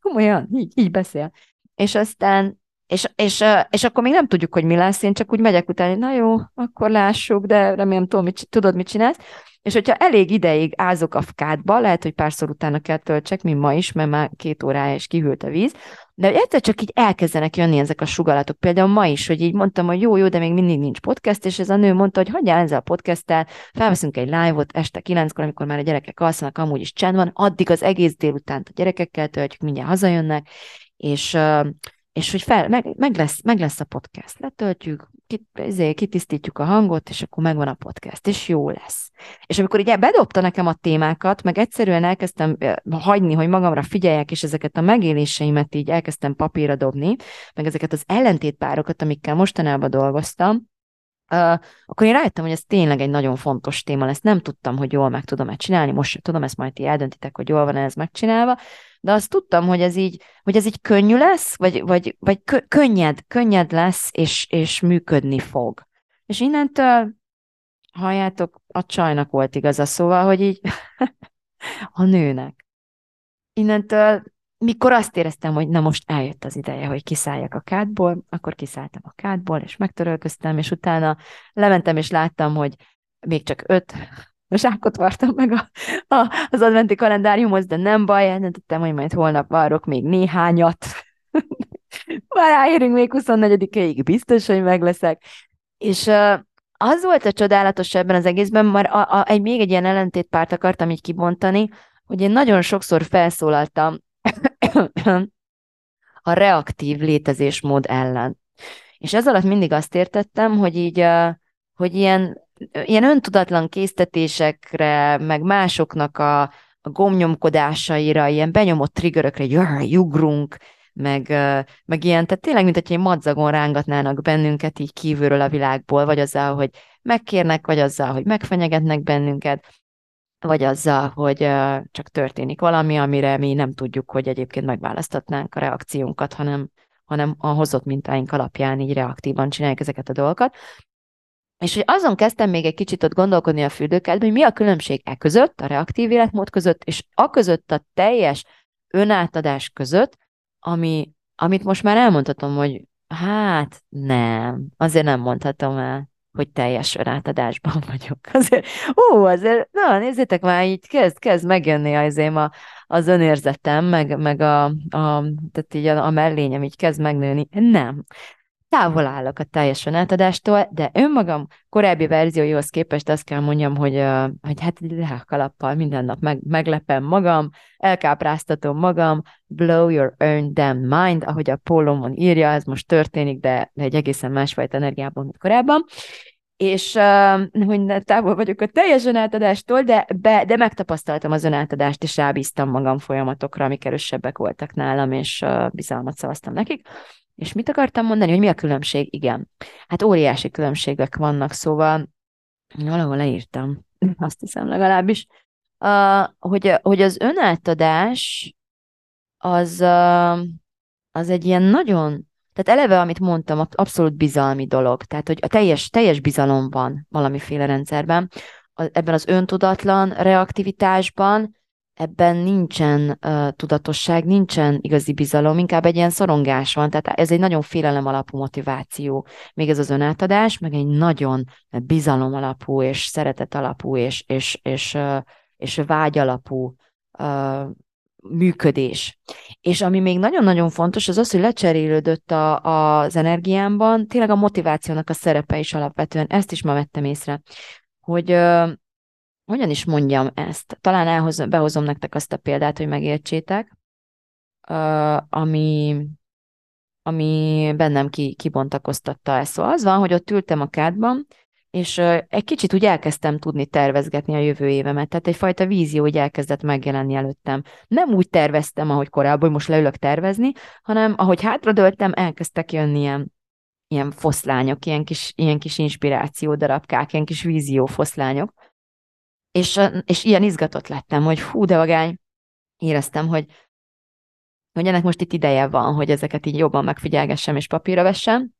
Komolyan, így, így beszél. És aztán, és, és, és akkor még nem tudjuk, hogy mi lesz, én csak úgy megyek utána, na jó, akkor lássuk, de remélem tudom, mit, tudod, mit csinálsz. És hogyha elég ideig ázok a fkádba, lehet, hogy párszor utána kell töltsek, mint ma is, mert már két órája is kihűlt a víz, de egyszer csak így elkezdenek jönni ezek a sugalatok. Például ma is, hogy így mondtam, hogy jó, jó, de még mindig nincs podcast, és ez a nő mondta, hogy hagyjál ezzel a podcasttel, felveszünk egy live-ot este kilenckor, amikor már a gyerekek alszanak, amúgy is csend van, addig az egész délután a gyerekekkel töltjük, mindjárt hazajönnek, és, és hogy fel, meg, meg, lesz, meg lesz a podcast, letöltjük, kit, ezért kitisztítjuk a hangot, és akkor megvan a podcast, és jó lesz. És amikor így bedobta nekem a témákat, meg egyszerűen elkezdtem hagyni, hogy magamra figyeljek, és ezeket a megéléseimet így elkezdtem papírra dobni, meg ezeket az ellentétpárokat, amikkel mostanában dolgoztam, Uh, akkor én rájöttem, hogy ez tényleg egy nagyon fontos téma lesz. Nem tudtam, hogy jól meg tudom-e csinálni, most sem tudom, ezt majd ti eldöntitek, hogy jól van-e ez megcsinálva, de azt tudtam, hogy ez így, hogy ez így könnyű lesz, vagy, vagy, vagy kö, könnyed, könnyed lesz, és, és működni fog. És innentől, halljátok, a csajnak volt igaza, szóval, hogy így a nőnek. Innentől, mikor azt éreztem, hogy na most eljött az ideje, hogy kiszálljak a kádból, akkor kiszálltam a kádból, és megtörölköztem, és utána lementem, és láttam, hogy még csak öt zsákot vartam meg a, a, az adventi kalendáriumhoz, de nem baj, eldöntöttem, hogy majd holnap várok még néhányat. Már ráérünk még 24-ig, biztos, hogy meg. És uh, az volt a csodálatos ebben az egészben, mert a, a, egy, még egy ilyen ellentétpárt akartam így kibontani, hogy én nagyon sokszor felszólaltam a reaktív létezésmód ellen. És ez alatt mindig azt értettem, hogy így, hogy ilyen ilyen öntudatlan késztetésekre, meg másoknak a, a gomnyomkodásaira, ilyen benyomott triggerökre, hogy jugrunk, meg, meg ilyen, tehát tényleg, mint hogy egy madzagon rángatnának bennünket így kívülről a világból, vagy azzal, hogy megkérnek, vagy azzal, hogy megfenyegetnek bennünket, vagy azzal, hogy csak történik valami, amire mi nem tudjuk, hogy egyébként megválasztatnánk a reakciónkat, hanem, hanem a hozott mintáink alapján így reaktívan csináljuk ezeket a dolgokat. És hogy azon kezdtem még egy kicsit ott gondolkodni a fürdőkertben, hogy mi a különbség e között, a reaktív életmód között, és a között a teljes önátadás között, ami, amit most már elmondhatom, hogy hát nem, azért nem mondhatom el, hogy teljes önátadásban vagyok. Azért, ó, azért, na, nézzétek már, így kezd, kezd megjönni azért a, az önérzetem, meg, meg a, a, tehát így a, a mellényem így kezd megnőni. Nem távol állok a teljes átadástól, de önmagam korábbi verzióihoz képest azt kell mondjam, hogy, hogy hát kalappal minden nap meg, meglepem magam, elkápráztatom magam, blow your own damn mind, ahogy a pólomon írja, ez most történik, de, de egy egészen másfajta energiában, mint korábban. és hogy távol vagyok a teljes önátadástól, de, be, de megtapasztaltam az önátadást, és rábíztam magam folyamatokra, amik erősebbek voltak nálam, és bizalmat szavaztam nekik. És mit akartam mondani, hogy mi a különbség? Igen. Hát óriási különbségek vannak, szóval valahol leírtam, azt hiszem legalábbis, uh, hogy, hogy az önátadás az, uh, az egy ilyen nagyon tehát eleve, amit mondtam, abszolút bizalmi dolog. Tehát, hogy a teljes, teljes bizalom van valamiféle rendszerben. Ebben az öntudatlan reaktivitásban ebben nincsen uh, tudatosság, nincsen igazi bizalom, inkább egy ilyen szorongás van, tehát ez egy nagyon félelem alapú motiváció. Még ez az önátadás, meg egy nagyon bizalom alapú, és szeretet alapú, és, és, és, uh, és vágy alapú uh, működés. És ami még nagyon-nagyon fontos, az az, hogy lecserélődött a, az energiámban, tényleg a motivációnak a szerepe is alapvetően, ezt is ma vettem észre, hogy hogyan is mondjam ezt? Talán elhozom, behozom nektek azt a példát, hogy megértsétek, ami, ami bennem ki, kibontakoztatta ezt. Szóval az van, hogy ott ültem a kádban, és egy kicsit úgy elkezdtem tudni tervezgetni a jövő évemet, tehát egyfajta vízió úgy elkezdett megjelenni előttem. Nem úgy terveztem, ahogy korábban, hogy most leülök tervezni, hanem ahogy hátradöltem, elkezdtek jönni ilyen, ilyen foszlányok, ilyen kis, ilyen kis inspiráció darabkák, ilyen kis vízió foszlányok. És, és ilyen izgatott lettem, hogy hú, de vagány, éreztem, hogy, hogy ennek most itt ideje van, hogy ezeket így jobban megfigyelgessem és papírra vessem,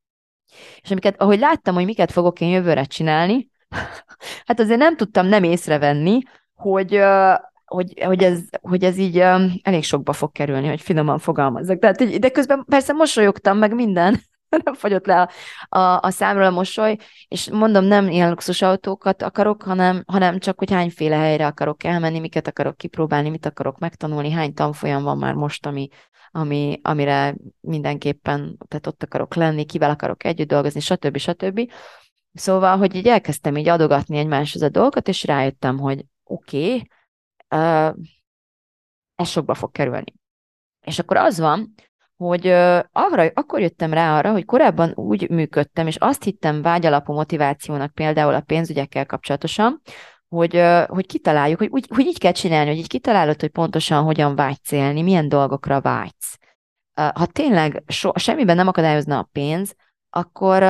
és amiket, ahogy láttam, hogy miket fogok én jövőre csinálni, hát azért nem tudtam nem észrevenni, hogy, hogy, hogy, ez, hogy ez így elég sokba fog kerülni, hogy finoman fogalmazzak. Tehát, de közben persze mosolyogtam meg minden, nem fagyott le a, a, a számról a mosoly, és mondom, nem ilyen luxusautókat akarok, hanem, hanem csak, hogy hányféle helyre akarok elmenni, miket akarok kipróbálni, mit akarok megtanulni, hány tanfolyam van már most, ami, ami, amire mindenképpen, tehát ott akarok lenni, kivel akarok együtt dolgozni, stb. stb. Szóval, hogy így elkezdtem így adogatni egymáshoz a dolgokat, és rájöttem, hogy oké, okay, uh, ez sokba fog kerülni. És akkor az van, hogy arra, akkor jöttem rá arra, hogy korábban úgy működtem, és azt hittem vágyalapú motivációnak például a pénzügyekkel kapcsolatosan, hogy, hogy kitaláljuk, hogy, úgy, hogy így kell csinálni, hogy így kitalálod, hogy pontosan hogyan vágysz élni, milyen dolgokra vágysz. Ha tényleg so, semmiben nem akadályozna a pénz, akkor,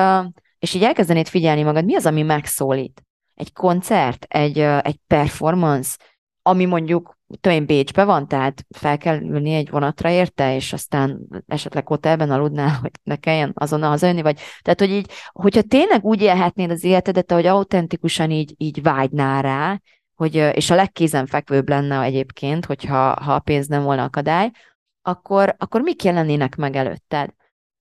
és így elkezdenéd figyelni magad, mi az, ami megszólít? Egy koncert, egy, egy performance, ami mondjuk tudom én, Bécsbe van, tehát fel kell ülni egy vonatra érte, és aztán esetleg hotelben aludnál, hogy ne kelljen azonnal hazajönni, vagy tehát, hogy így, hogyha tényleg úgy élhetnéd az életedet, hogy autentikusan így, így vágynál rá, hogy, és a legkézenfekvőbb lenne egyébként, hogyha ha a pénz nem volna akadály, akkor, akkor mik jelennének meg előtted?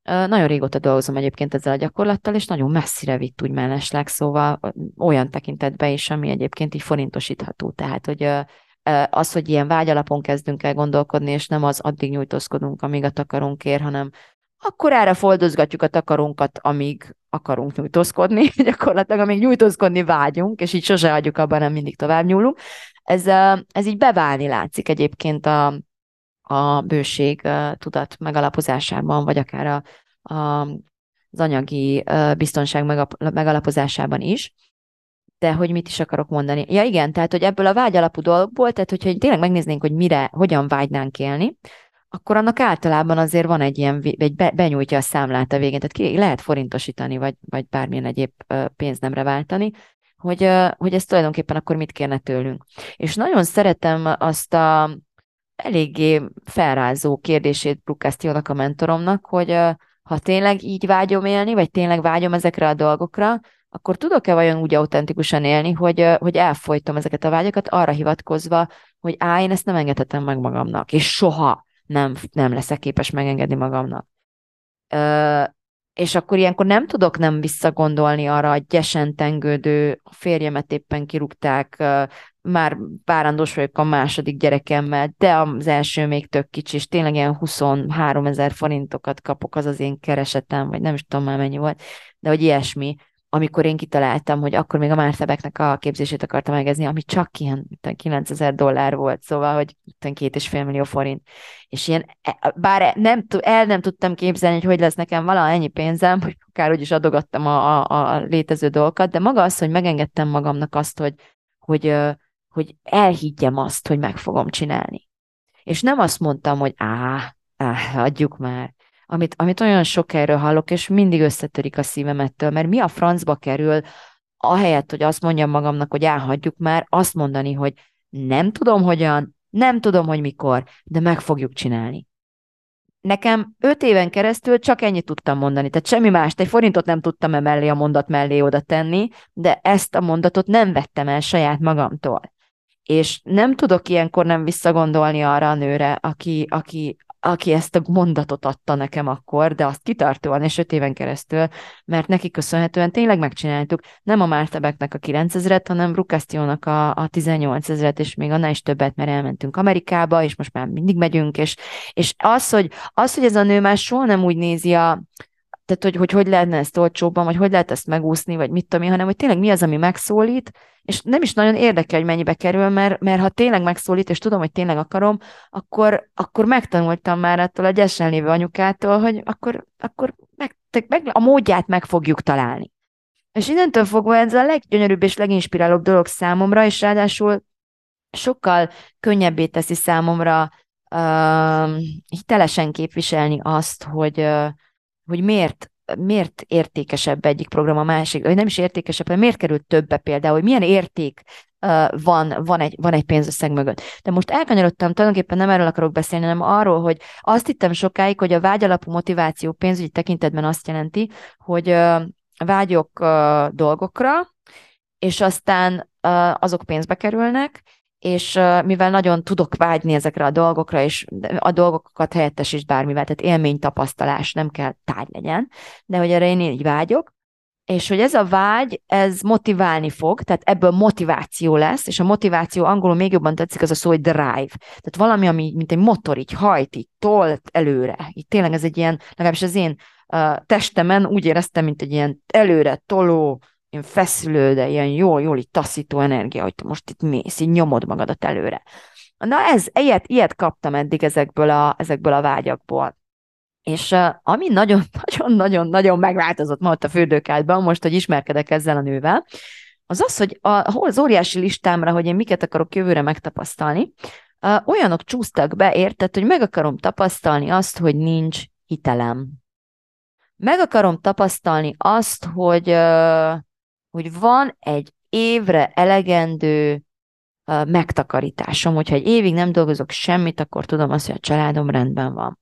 Nagyon régóta dolgozom egyébként ezzel a gyakorlattal, és nagyon messzire vitt úgy mellesleg, szóval olyan tekintetbe is, ami egyébként így forintosítható. Tehát, hogy az, hogy ilyen vágyalapon kezdünk el gondolkodni, és nem az addig nyújtózkodunk, amíg a takarunk ér, hanem akkor erre foldozgatjuk a takarunkat, amíg akarunk nyújtózkodni, gyakorlatilag amíg nyújtózkodni vágyunk, és így sose hagyjuk abban, nem mindig tovább nyúlunk. Ez, ez így beválni látszik egyébként a, a bőség tudat megalapozásában, vagy akár a, a, az anyagi biztonság megalapozásában is de hogy mit is akarok mondani. Ja igen, tehát hogy ebből a vágyalapú dolgból, tehát hogyha tényleg megnéznénk, hogy mire, hogyan vágynánk élni, akkor annak általában azért van egy ilyen, egy be, benyújtja a számlát a végén, tehát ki lehet forintosítani, vagy, vagy bármilyen egyéb pénznemre váltani, hogy, hogy ez tulajdonképpen akkor mit kérne tőlünk. És nagyon szeretem azt a eléggé felrázó kérdését Brukasztiónak a mentoromnak, hogy ha tényleg így vágyom élni, vagy tényleg vágyom ezekre a dolgokra, akkor tudok-e vajon úgy autentikusan élni, hogy, hogy elfolytom ezeket a vágyakat arra hivatkozva, hogy á, én ezt nem engedhetem meg magamnak, és soha nem, nem leszek képes megengedni magamnak. Ö, és akkor ilyenkor nem tudok nem visszagondolni arra a gyesen tengődő, férjemet éppen kirúgták, már várandós vagyok a második gyerekemmel, de az első még tök kicsi, és tényleg ilyen 23 ezer forintokat kapok, az az én keresetem, vagy nem is tudom már mennyi volt, de hogy ilyesmi amikor én kitaláltam, hogy akkor még a Mártebeknek a képzését akartam megezni, ami csak ilyen 9000 dollár volt, szóval, hogy két és fél millió forint. És ilyen, e, bár nem, el nem tudtam képzelni, hogy hogy lesz nekem vala ennyi pénzem, hogy akár úgy is adogattam a, a, a létező dolgokat, de maga az, hogy megengedtem magamnak azt, hogy, hogy, hogy elhiggyem azt, hogy meg fogom csinálni. És nem azt mondtam, hogy á, á adjuk már, amit, amit olyan sok erről hallok, és mindig összetörik a szívemettől, mert mi a francba kerül, ahelyett, hogy azt mondjam magamnak, hogy elhagyjuk már, azt mondani, hogy nem tudom hogyan, nem tudom, hogy mikor, de meg fogjuk csinálni. Nekem öt éven keresztül csak ennyit tudtam mondani, tehát semmi mást, egy forintot nem tudtam emellé a mondat mellé oda tenni, de ezt a mondatot nem vettem el saját magamtól. És nem tudok ilyenkor nem visszagondolni arra a nőre, aki, aki, aki ezt a mondatot adta nekem akkor, de azt kitartóan és öt éven keresztül, mert neki köszönhetően tényleg megcsináltuk. Nem a Mártebeknek a 9000-et, hanem Rukasztiónak a, a 18 ezeret, és még annál is többet, mert elmentünk Amerikába, és most már mindig megyünk, és, és az, hogy, az, hogy ez a nő már soha nem úgy nézi a, tehát hogy, hogy hogy lehetne ezt olcsóbban, vagy hogy lehet ezt megúszni, vagy mit tudom én, hanem hogy tényleg mi az, ami megszólít, és nem is nagyon érdekel, hogy mennyibe kerül, mert, mert ha tényleg megszólít, és tudom, hogy tényleg akarom, akkor, akkor megtanultam már attól a gyesen lévő anyukától, hogy akkor, akkor meg, meg, a módját meg fogjuk találni. És innentől fogva ez a leggyönyörűbb és leginspirálóbb dolog számomra, és ráadásul sokkal könnyebbé teszi számomra uh, hitelesen képviselni azt, hogy, uh, hogy miért, miért értékesebb egyik program a másik, vagy nem is értékesebb, hanem miért került többe például, hogy milyen érték van, van, egy, van egy pénzösszeg mögött. De most elkanyarodtam, tulajdonképpen nem erről akarok beszélni, hanem arról, hogy azt hittem sokáig, hogy a vágyalapú motiváció pénzügyi tekintetben azt jelenti, hogy vágyok dolgokra, és aztán azok pénzbe kerülnek, és mivel nagyon tudok vágyni ezekre a dolgokra, és a dolgokat helyettesíts bármivel, tehát élménytapasztalás nem kell tárgy legyen, de hogy erre én így vágyok, és hogy ez a vágy, ez motiválni fog, tehát ebből motiváció lesz, és a motiváció angolul még jobban tetszik az a szó, hogy drive. Tehát valami, ami mint egy motor, így hajt, így tolt előre. Így tényleg ez egy ilyen, legalábbis az én uh, testemen úgy éreztem, mint egy ilyen előre toló, ilyen feszülő, de ilyen jól, jól így taszító energia, hogy te most itt mész, így nyomod magadat előre. Na ez, ilyet, ilyet kaptam eddig ezekből a, ezekből a vágyakból. És uh, ami nagyon-nagyon-nagyon-nagyon megváltozott ma ott a fürdőkádban, most, hogy ismerkedek ezzel a nővel, az az, hogy a, az óriási listámra, hogy én miket akarok jövőre megtapasztalni, uh, olyanok csúsztak be, érted, hogy meg akarom tapasztalni azt, hogy nincs hitelem. Meg akarom tapasztalni azt, hogy uh, hogy van egy évre elegendő uh, megtakarításom, hogyha egy évig nem dolgozok semmit, akkor tudom azt, hogy a családom rendben van.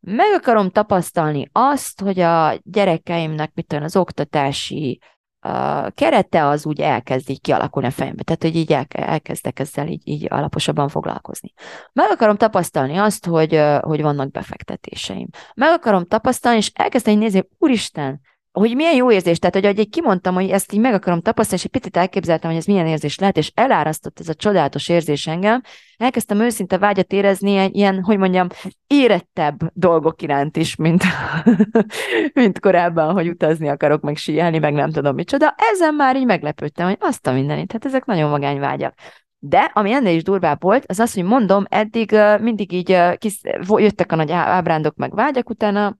Meg akarom tapasztalni azt, hogy a gyerekeimnek mit tudom, az oktatási uh, kerete az úgy elkezd így kialakulni a fejembe, tehát hogy így el, elkezdek ezzel így, így alaposabban foglalkozni. Meg akarom tapasztalni azt, hogy, uh, hogy vannak befektetéseim. Meg akarom tapasztalni, és elkezdeni nézni, úristen, hogy milyen jó érzés, tehát hogy egy kimondtam, hogy ezt így meg akarom tapasztalni, és egy picit elképzeltem, hogy ez milyen érzés lehet, és elárasztott ez a csodálatos érzés engem, elkezdtem őszinte vágyat érezni ilyen, hogy mondjam, érettebb dolgok iránt is, mint, mint korábban, hogy utazni akarok, meg síelni, meg nem tudom micsoda. Ezen már így meglepődtem, hogy azt a mindenit, hát ezek nagyon magány vágyak. De ami ennél is durvább volt, az az, hogy mondom, eddig mindig így kis, jöttek a nagy ábrándok meg vágyak, utána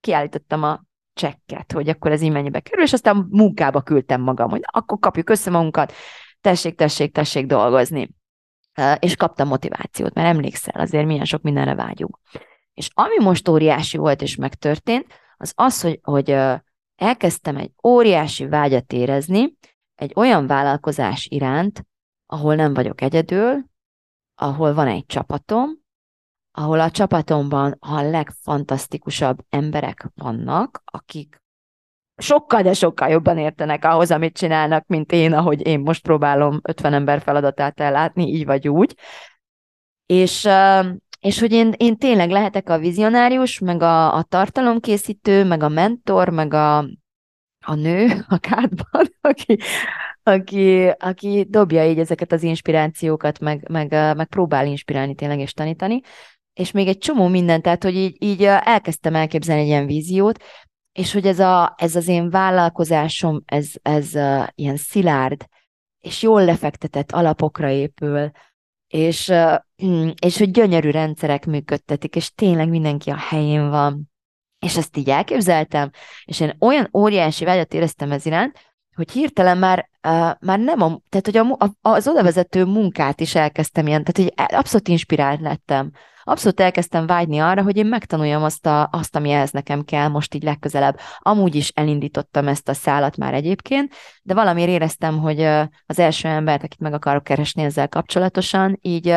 kiállítottam a csekket, hogy akkor ez így mennyibe kerül, és aztán munkába küldtem magam, hogy akkor kapjuk össze magunkat, tessék, tessék, tessék dolgozni. És kaptam motivációt, mert emlékszel, azért milyen sok mindenre vágyunk. És ami most óriási volt és megtörtént, az az, hogy, hogy elkezdtem egy óriási vágyat érezni egy olyan vállalkozás iránt, ahol nem vagyok egyedül, ahol van egy csapatom, ahol a csapatomban a legfantasztikusabb emberek vannak, akik sokkal, de sokkal jobban értenek ahhoz, amit csinálnak, mint én, ahogy én most próbálom 50 ember feladatát ellátni, így vagy úgy. És, és hogy én, én tényleg lehetek a vizionárius, meg a, a tartalomkészítő, meg a mentor, meg a, a nő a kádban, aki, aki, aki dobja így ezeket az inspirációkat, meg, meg, meg próbál inspirálni tényleg és tanítani és még egy csomó minden, tehát hogy így, így elkezdtem elképzelni egy ilyen víziót, és hogy ez, a, ez az én vállalkozásom, ez, ez uh, ilyen szilárd, és jól lefektetett alapokra épül, és, uh, és hogy gyönyörű rendszerek működtetik, és tényleg mindenki a helyén van. És ezt így elképzeltem, és én olyan óriási vágyat éreztem ez iránt, hogy hirtelen már, uh, már nem a, tehát hogy a, a, az odavezető munkát is elkezdtem ilyen, tehát hogy abszolút inspirált lettem. Abszolút elkezdtem vágyni arra, hogy én megtanuljam azt, a, azt, ami ehhez nekem kell most így legközelebb. Amúgy is elindítottam ezt a szállat már egyébként, de valamiért éreztem, hogy az első embert, akit meg akarok keresni ezzel kapcsolatosan, így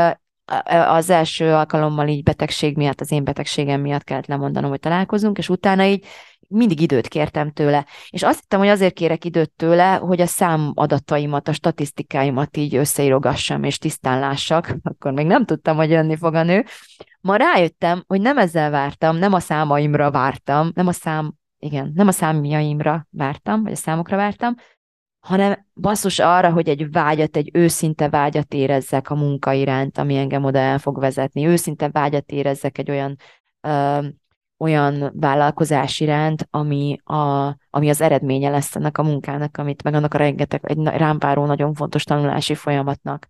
az első alkalommal így betegség miatt, az én betegségem miatt kellett lemondanom, hogy találkozunk, és utána így mindig időt kértem tőle. És azt hittem, hogy azért kérek időt tőle, hogy a számadataimat, a statisztikáimat így összeírogassam és tisztán lássak. Akkor még nem tudtam, hogy jönni fog a nő. Ma rájöttem, hogy nem ezzel vártam, nem a számaimra vártam, nem a szám, igen, nem a számjaimra vártam, vagy a számokra vártam, hanem basszus arra, hogy egy vágyat, egy őszinte vágyat érezzek a munka iránt, ami engem oda el fog vezetni. Őszinte vágyat érezzek egy olyan olyan vállalkozás iránt, ami, a, ami az eredménye lesz ennek a munkának, amit meg annak a rengeteg, egy rámpáró nagyon fontos tanulási folyamatnak,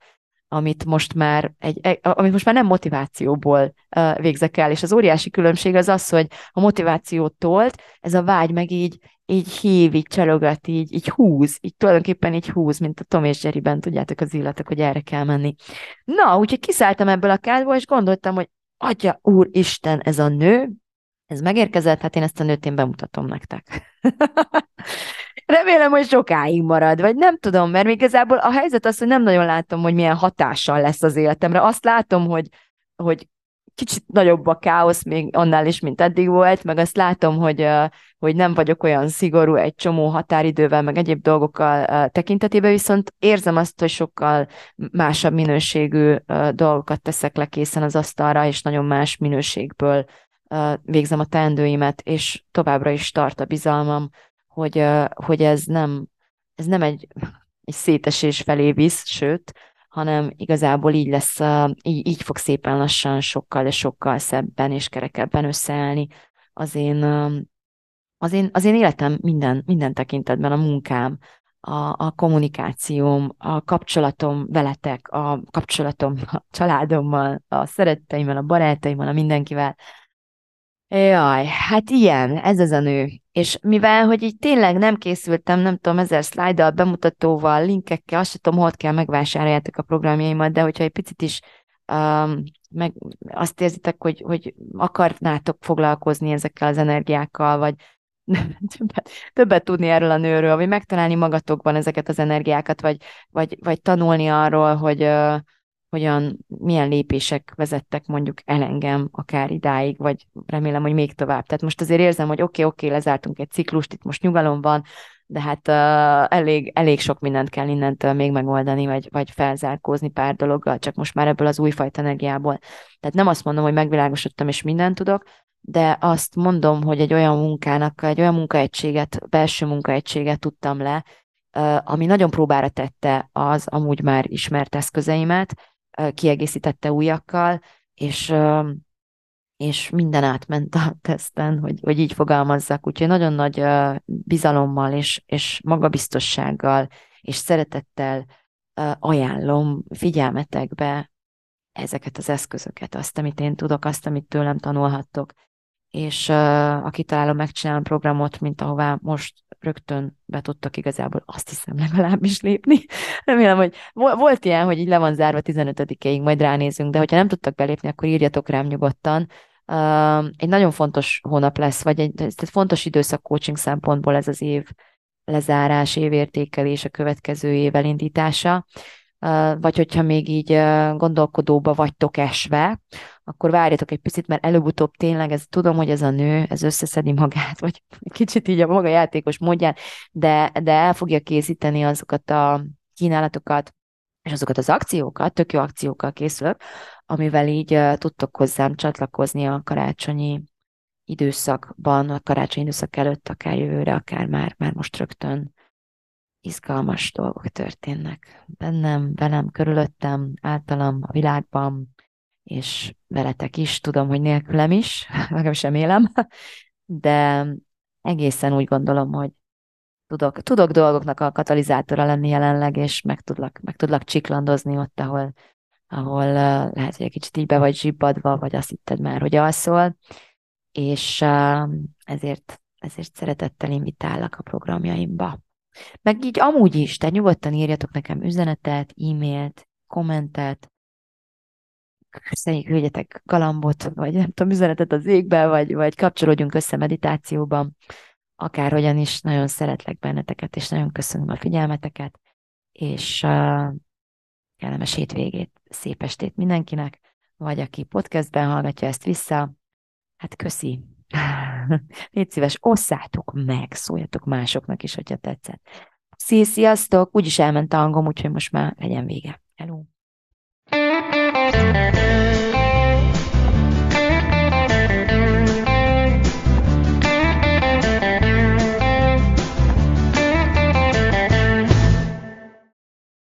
amit most már, egy, amit most már nem motivációból végzek el, és az óriási különbség az az, hogy a motivációt tolt, ez a vágy meg így, így hív, így csalogat, így, így húz, így tulajdonképpen így húz, mint a Tom és Jerryben, tudjátok az illetek, hogy erre kell menni. Na, úgyhogy kiszálltam ebből a kádból, és gondoltam, hogy Atya Isten, ez a nő, ez megérkezett, hát én ezt a nőt én bemutatom nektek. Remélem, hogy sokáig marad, vagy nem tudom, mert igazából a helyzet az, hogy nem nagyon látom, hogy milyen hatással lesz az életemre. Azt látom, hogy, hogy kicsit nagyobb a káosz még annál is, mint eddig volt, meg azt látom, hogy, hogy nem vagyok olyan szigorú egy csomó határidővel, meg egyéb dolgokkal tekintetében, viszont érzem azt, hogy sokkal másabb minőségű dolgokat teszek le készen az asztalra, és nagyon más minőségből végzem a teendőimet, és továbbra is tart a bizalmam, hogy, hogy ez nem, ez nem egy, egy szétesés felé visz, sőt, hanem igazából így lesz, így, így fog szépen lassan sokkal, de sokkal szebben és kerekebben összeállni az én, az én, az én életem minden, minden tekintetben, a munkám, a, a kommunikációm, a kapcsolatom veletek, a kapcsolatom a családommal, a szeretteimmel, a barátaimmal, a mindenkivel, Jaj, hát ilyen, ez az a nő. És mivel, hogy így tényleg nem készültem, nem tudom, ezer szlájddal, bemutatóval, linkekkel, azt sem tudom, hol kell megvásároljátok a programjaimat, de hogyha egy picit is um, meg azt érzitek, hogy, hogy akarnátok foglalkozni ezekkel az energiákkal, vagy többet, többet tudni erről a nőről, vagy megtalálni magatokban ezeket az energiákat, vagy, vagy, vagy tanulni arról, hogy, uh, hogyan, milyen lépések vezettek mondjuk el engem akár idáig, vagy remélem, hogy még tovább. Tehát most azért érzem, hogy oké, okay, oké, okay, lezártunk egy ciklust, itt most nyugalom van, de hát uh, elég, elég sok mindent kell innentől még megoldani, vagy, vagy felzárkózni pár dologgal, csak most már ebből az újfajta energiából. Tehát nem azt mondom, hogy megvilágosodtam és mindent tudok, de azt mondom, hogy egy olyan munkának, egy olyan munkaegységet, belső munkaegységet tudtam le, ami nagyon próbára tette az amúgy már ismert eszközeimet, kiegészítette újakkal, és, és minden átment a teszten, hogy, hogy így fogalmazzak. Úgyhogy nagyon nagy bizalommal és, és magabiztossággal és szeretettel ajánlom figyelmetekbe ezeket az eszközöket, azt, amit én tudok, azt, amit tőlem tanulhattok. És uh, aki találom, megcsinálom programot, mint ahová most rögtön be tudtak igazából azt hiszem legalábbis lépni. Remélem, hogy volt ilyen, hogy így le van zárva 15-ig, majd ránézünk, de hogyha nem tudtak belépni, akkor írjatok rám nyugodtan. Egy nagyon fontos hónap lesz, vagy egy tehát fontos időszak coaching szempontból ez az év lezárás, évértékelés, a következő év elindítása vagy hogyha még így gondolkodóba vagytok esve, akkor várjatok egy picit, mert előbb-utóbb tényleg ez, tudom, hogy ez a nő, ez összeszedi magát, vagy kicsit így a maga játékos módján, de, de el fogja készíteni azokat a kínálatokat, és azokat az akciókat, tök jó akciókkal készülök, amivel így tudtok hozzám csatlakozni a karácsonyi időszakban, a karácsonyi időszak előtt, akár jövőre, akár már, már most rögtön izgalmas dolgok történnek bennem, velem, körülöttem, általam, a világban, és veletek is, tudom, hogy nélkülem is, sem élem, de egészen úgy gondolom, hogy tudok, tudok dolgoknak a katalizátora lenni jelenleg, és meg tudlak, meg tudlak csiklandozni ott, ahol, ahol lehet, hogy egy kicsit így be vagy zsibbadva, vagy azt hitted már, hogy alszol, és ezért, ezért szeretettel invitálok a programjaimba. Meg így amúgy is, tehát nyugodtan írjatok nekem üzenetet, e-mailt, kommentet, szerintem küldjetek galambot, vagy nem tudom, üzenetet az égbe, vagy, vagy kapcsolódjunk össze meditációban, akárhogyan is, nagyon szeretlek benneteket, és nagyon köszönöm a figyelmeteket, és uh, kellemes hétvégét, szép estét mindenkinek, vagy aki podcastben hallgatja ezt vissza, hát köszi. Légy szíves, osszátok meg, szóljatok másoknak is, hogyha tetszett. Szia, sziasztok! Úgyis elment a hangom, úgyhogy most már legyen vége. Hello! thank you